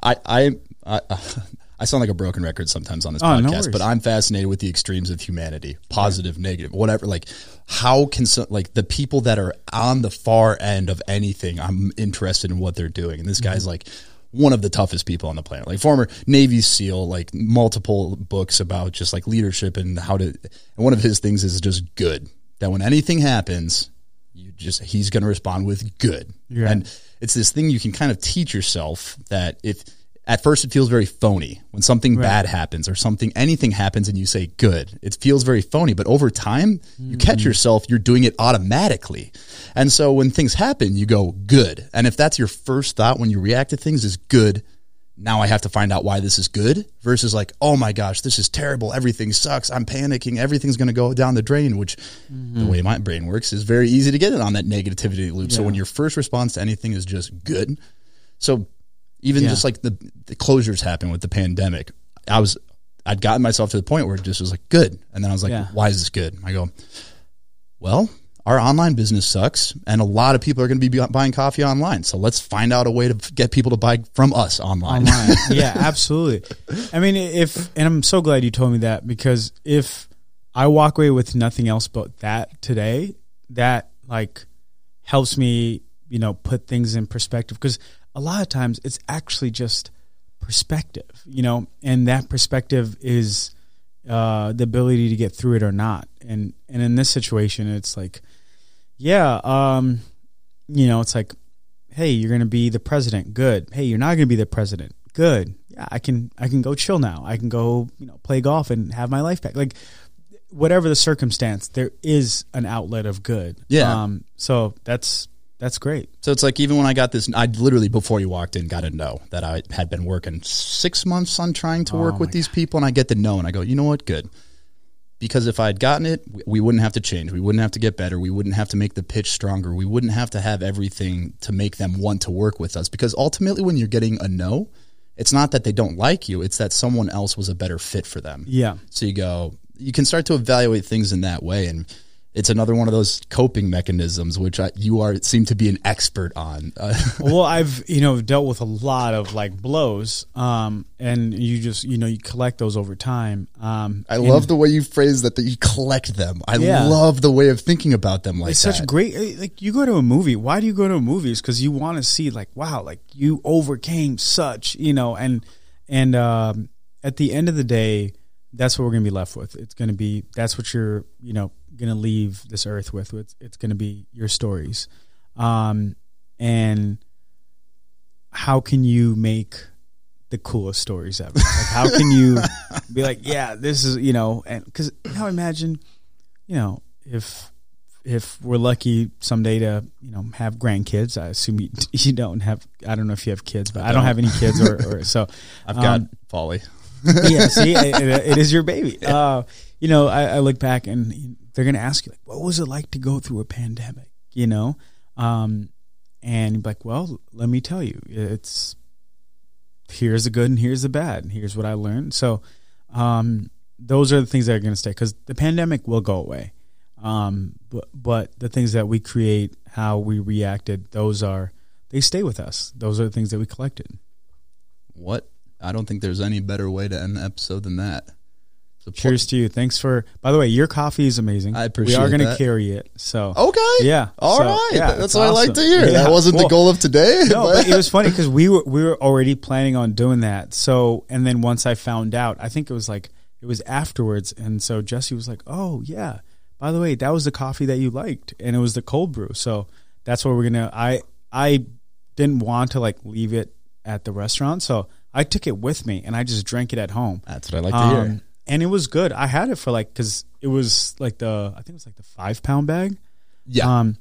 I I I, I sound like a broken record sometimes on this oh, podcast, no but I'm fascinated with the extremes of humanity, positive, yeah. negative, whatever. Like, how can so, like the people that are on the far end of anything? I'm interested in what they're doing, and this guy's mm-hmm. like one of the toughest people on the planet. Like former Navy SEAL, like multiple books about just like leadership and how to. And one of his things is just good. That when anything happens, you just he's going to respond with good. Yeah. And it's this thing you can kind of teach yourself that if at first it feels very phony when something right. bad happens or something anything happens and you say good it feels very phony but over time mm-hmm. you catch yourself you're doing it automatically and so when things happen you go good and if that's your first thought when you react to things is good now i have to find out why this is good versus like oh my gosh this is terrible everything sucks i'm panicking everything's going to go down the drain which mm-hmm. the way my brain works is very easy to get it on that negativity loop yeah. so when your first response to anything is just good so even yeah. just like the, the closures happened with the pandemic, I was I'd gotten myself to the point where it just was like good, and then I was like, yeah. why is this good? I go, well, our online business sucks, and a lot of people are going to be buying coffee online. So let's find out a way to get people to buy from us online. online. yeah, absolutely. I mean, if and I'm so glad you told me that because if I walk away with nothing else but that today, that like helps me, you know, put things in perspective because a lot of times it's actually just perspective, you know, and that perspective is uh, the ability to get through it or not. And and in this situation, it's like, yeah, um, you know, it's like, hey, you're gonna be the president, good. Hey, you're not gonna be the president, good. Yeah, I can I can go chill now. I can go you know play golf and have my life back. Like whatever the circumstance, there is an outlet of good. Yeah. Um, so that's that's great. So it's like even when I got this, I literally before you walked in got to know that I had been working six months on trying to oh work oh with these God. people, and I get the know, and I go, you know what, good. Because if I had gotten it, we wouldn't have to change. We wouldn't have to get better. We wouldn't have to make the pitch stronger. We wouldn't have to have everything to make them want to work with us. Because ultimately, when you're getting a no, it's not that they don't like you; it's that someone else was a better fit for them. Yeah. So you go, you can start to evaluate things in that way, and it's another one of those coping mechanisms which I, you are seem to be an expert on. well, I've you know dealt with a lot of like blows, um, and you just you know you collect those over time. Um, I love the way you phrase that that you collect them. I yeah. love the way of thinking about them like it's that. such great. Eh, like you go to a movie. Why do you go to movies? Because you want to see like wow, like you overcame such you know, and and um, at the end of the day, that's what we're gonna be left with. It's gonna be that's what you're you know going to leave this earth with. It's, it's going to be your stories. Um, and how can you make the coolest stories ever? Like, how can you be like, yeah, this is, you know, and because now imagine, you know, if, if we're lucky someday to, you know, have grandkids, I assume you, you don't have, I don't know if you have kids, but I don't, I don't have any kids or, or so. I've got um, Folly. yeah. See, it, it is your baby. Uh, you know, I, I look back and they're going to ask you like, what was it like to go through a pandemic? You know, um, and you're like, well, let me tell you, it's here's the good and here's the bad. And here's what I learned. So, um, those are the things that are going to stay because the pandemic will go away. Um, but, but the things that we create, how we reacted, those are, they stay with us. Those are the things that we collected. What? I don't think there's any better way to end the episode than that. So Cheers to you. Thanks for. By the way, your coffee is amazing. I appreciate. We are going to carry it. So okay, yeah. All so, right, yeah, that's what awesome. I like to hear. Yeah. That wasn't well, the goal of today. No, but. but it was funny because we were we were already planning on doing that. So and then once I found out, I think it was like it was afterwards, and so Jesse was like, "Oh yeah, by the way, that was the coffee that you liked, and it was the cold brew." So that's what we're gonna. I I didn't want to like leave it at the restaurant, so I took it with me and I just drank it at home. That's what I like to um, hear and it was good. I had it for like because it was like the I think it was like the five pound bag. Yeah. Um,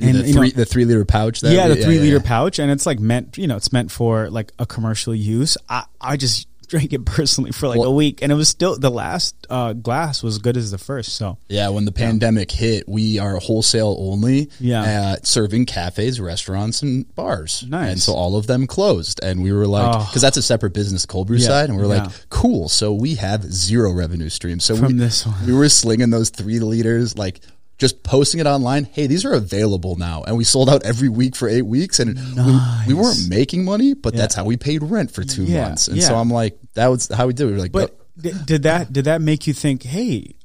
and the three know, the three liter pouch. That yeah, the three yeah, liter yeah. pouch, and it's like meant you know it's meant for like a commercial use. I I just drank it personally for like well, a week, and it was still the last uh, glass was good as the first. So yeah, when the pandemic yeah. hit, we are wholesale only. Yeah, serving cafes, restaurants, and bars. Nice. And so all of them closed, and we were like, because oh. that's a separate business, cold brew yeah, side, and we are yeah. like, cool. So we have zero revenue stream. So from we, this one, we were slinging those three liters like just posting it online. Hey, these are available now, and we sold out every week for eight weeks, and nice. we, we, weren't making money, but yeah. that's how we paid rent for two yeah. months. And yeah. so I'm like, that was how we did. it. We were like, but did that did that make you think, hey,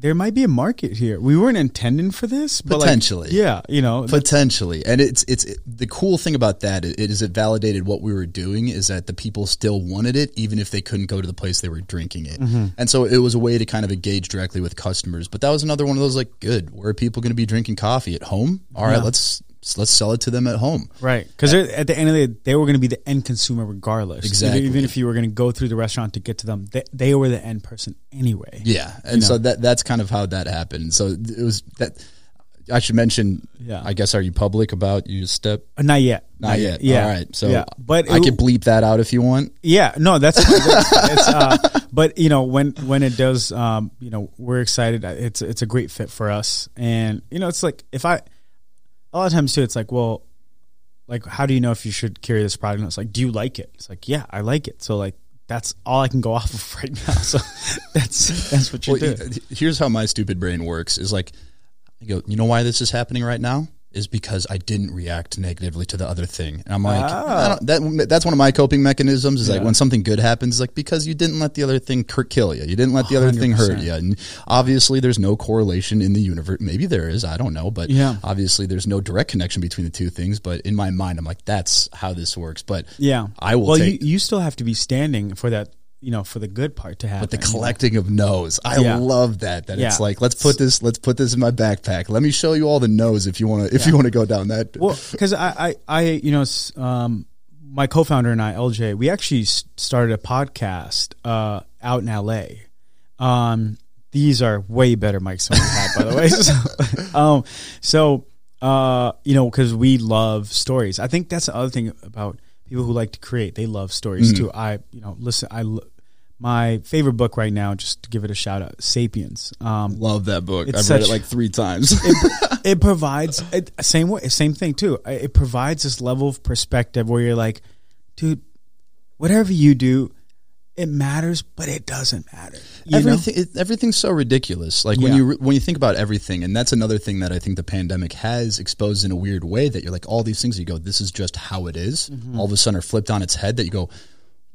there might be a market here. We weren't intending for this, but potentially. Like, yeah, you know, potentially. And it's it's it, the cool thing about that it is it validated what we were doing is that the people still wanted it even if they couldn't go to the place they were drinking it. Mm-hmm. And so it was a way to kind of engage directly with customers. But that was another one of those like, good. Where are people going to be drinking coffee at home? All right, yeah. let's let's sell it to them at home. Right. Because at the end of the day, they were going to be the end consumer regardless. Exactly. Even if you were going to go through the restaurant to get to them, they, they were the end person anyway. Yeah. And you know? so that that's kind of how that happened. So it was that. I should mention. Yeah. I guess are you public about you step? Uh, not yet. Not, not yet. Yeah. All right. So yeah. but I can bleep that out if you want. Yeah. No, that's. it's, uh, but you know when when it does, um, you know, we're excited. It's it's a great fit for us, and you know, it's like if I a lot of times too, it's like, well, like how do you know if you should carry this product? And it's like, do you like it? It's like, yeah, I like it. So like that's all I can go off of right now. So that's that's what you well, do. Here's how my stupid brain works: is like, I go, you know why this is happening right now? Is because I didn't react negatively to the other thing. And I'm like, ah. that that's one of my coping mechanisms. Is yeah. like when something good happens, like because you didn't let the other thing kill you, you didn't let the 100%. other thing hurt you. And obviously, there's no correlation in the universe. Maybe there is, I don't know, but yeah. obviously, there's no direct connection between the two things. But in my mind, I'm like, that's how this works. But yeah, I will. Well, take, you you still have to be standing for that you know for the good part to happen. But the collecting of no's, I yeah. love that. That yeah. it's like let's put this let's put this in my backpack. Let me show you all the no's if you want to if yeah. you want to go down that. Well, because I, I I you know um my co-founder and I LJ we actually started a podcast uh out in L.A. Um, these are way better mics than we had, by the way. so, um, so uh, you know, because we love stories. I think that's the other thing about people who like to create. They love stories mm-hmm. too. I, you know, listen, I, my favorite book right now, just to give it a shout out, Sapiens. Um, love that book. I've such, read it like three times. it, it, provides it, same way, same thing too. It provides this level of perspective where you're like, dude, whatever you do, it matters, but it doesn't matter. everything, it, everything's so ridiculous. Like when you when you think about everything, and that's another thing that I think the pandemic has exposed in a weird way. That you're like all these things. You go, this is just how it is. Mm-hmm. All of a sudden, are flipped on its head. That you go,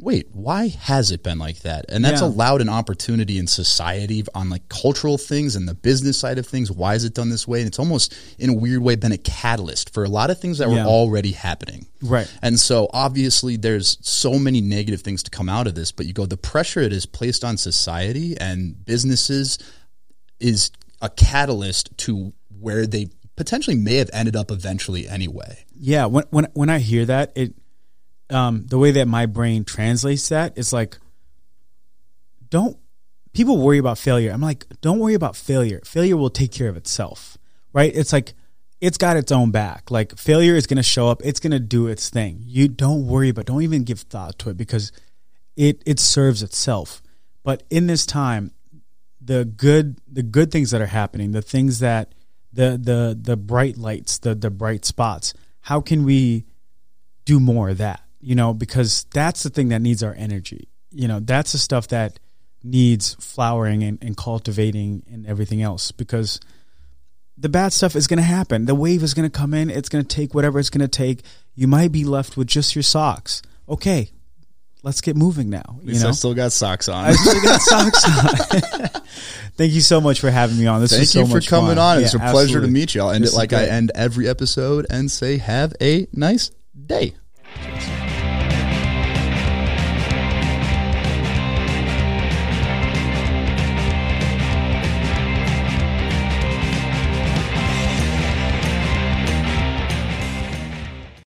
wait, why has it been like that? And that's yeah. allowed an opportunity in society on like cultural things and the business side of things. Why is it done this way? And it's almost in a weird way been a catalyst for a lot of things that yeah. were already happening. Right. And so obviously there's so many negative things to come out of this, but you go, the pressure it is placed on society and businesses is a catalyst to where they potentially may have ended up eventually anyway. Yeah. When, when, when I hear that, it, um, the way that my brain translates that is like, don't people worry about failure? I'm like, don't worry about failure. Failure will take care of itself, right? It's like it's got its own back. Like failure is going to show up. It's going to do its thing. You don't worry about. Don't even give thought to it because it it serves itself. But in this time, the good the good things that are happening, the things that the the the bright lights, the the bright spots. How can we do more of that? You know, because that's the thing that needs our energy. You know, that's the stuff that needs flowering and, and cultivating and everything else because the bad stuff is going to happen. The wave is going to come in. It's going to take whatever it's going to take. You might be left with just your socks. Okay, let's get moving now. You know, I still got socks on. I still got socks on. Thank you so much for having me on. This Thank so much fun. Thank you for coming fun. on. Yeah, it's a absolutely. pleasure to meet you. I'll end This it is like I end every episode and say, have a nice day.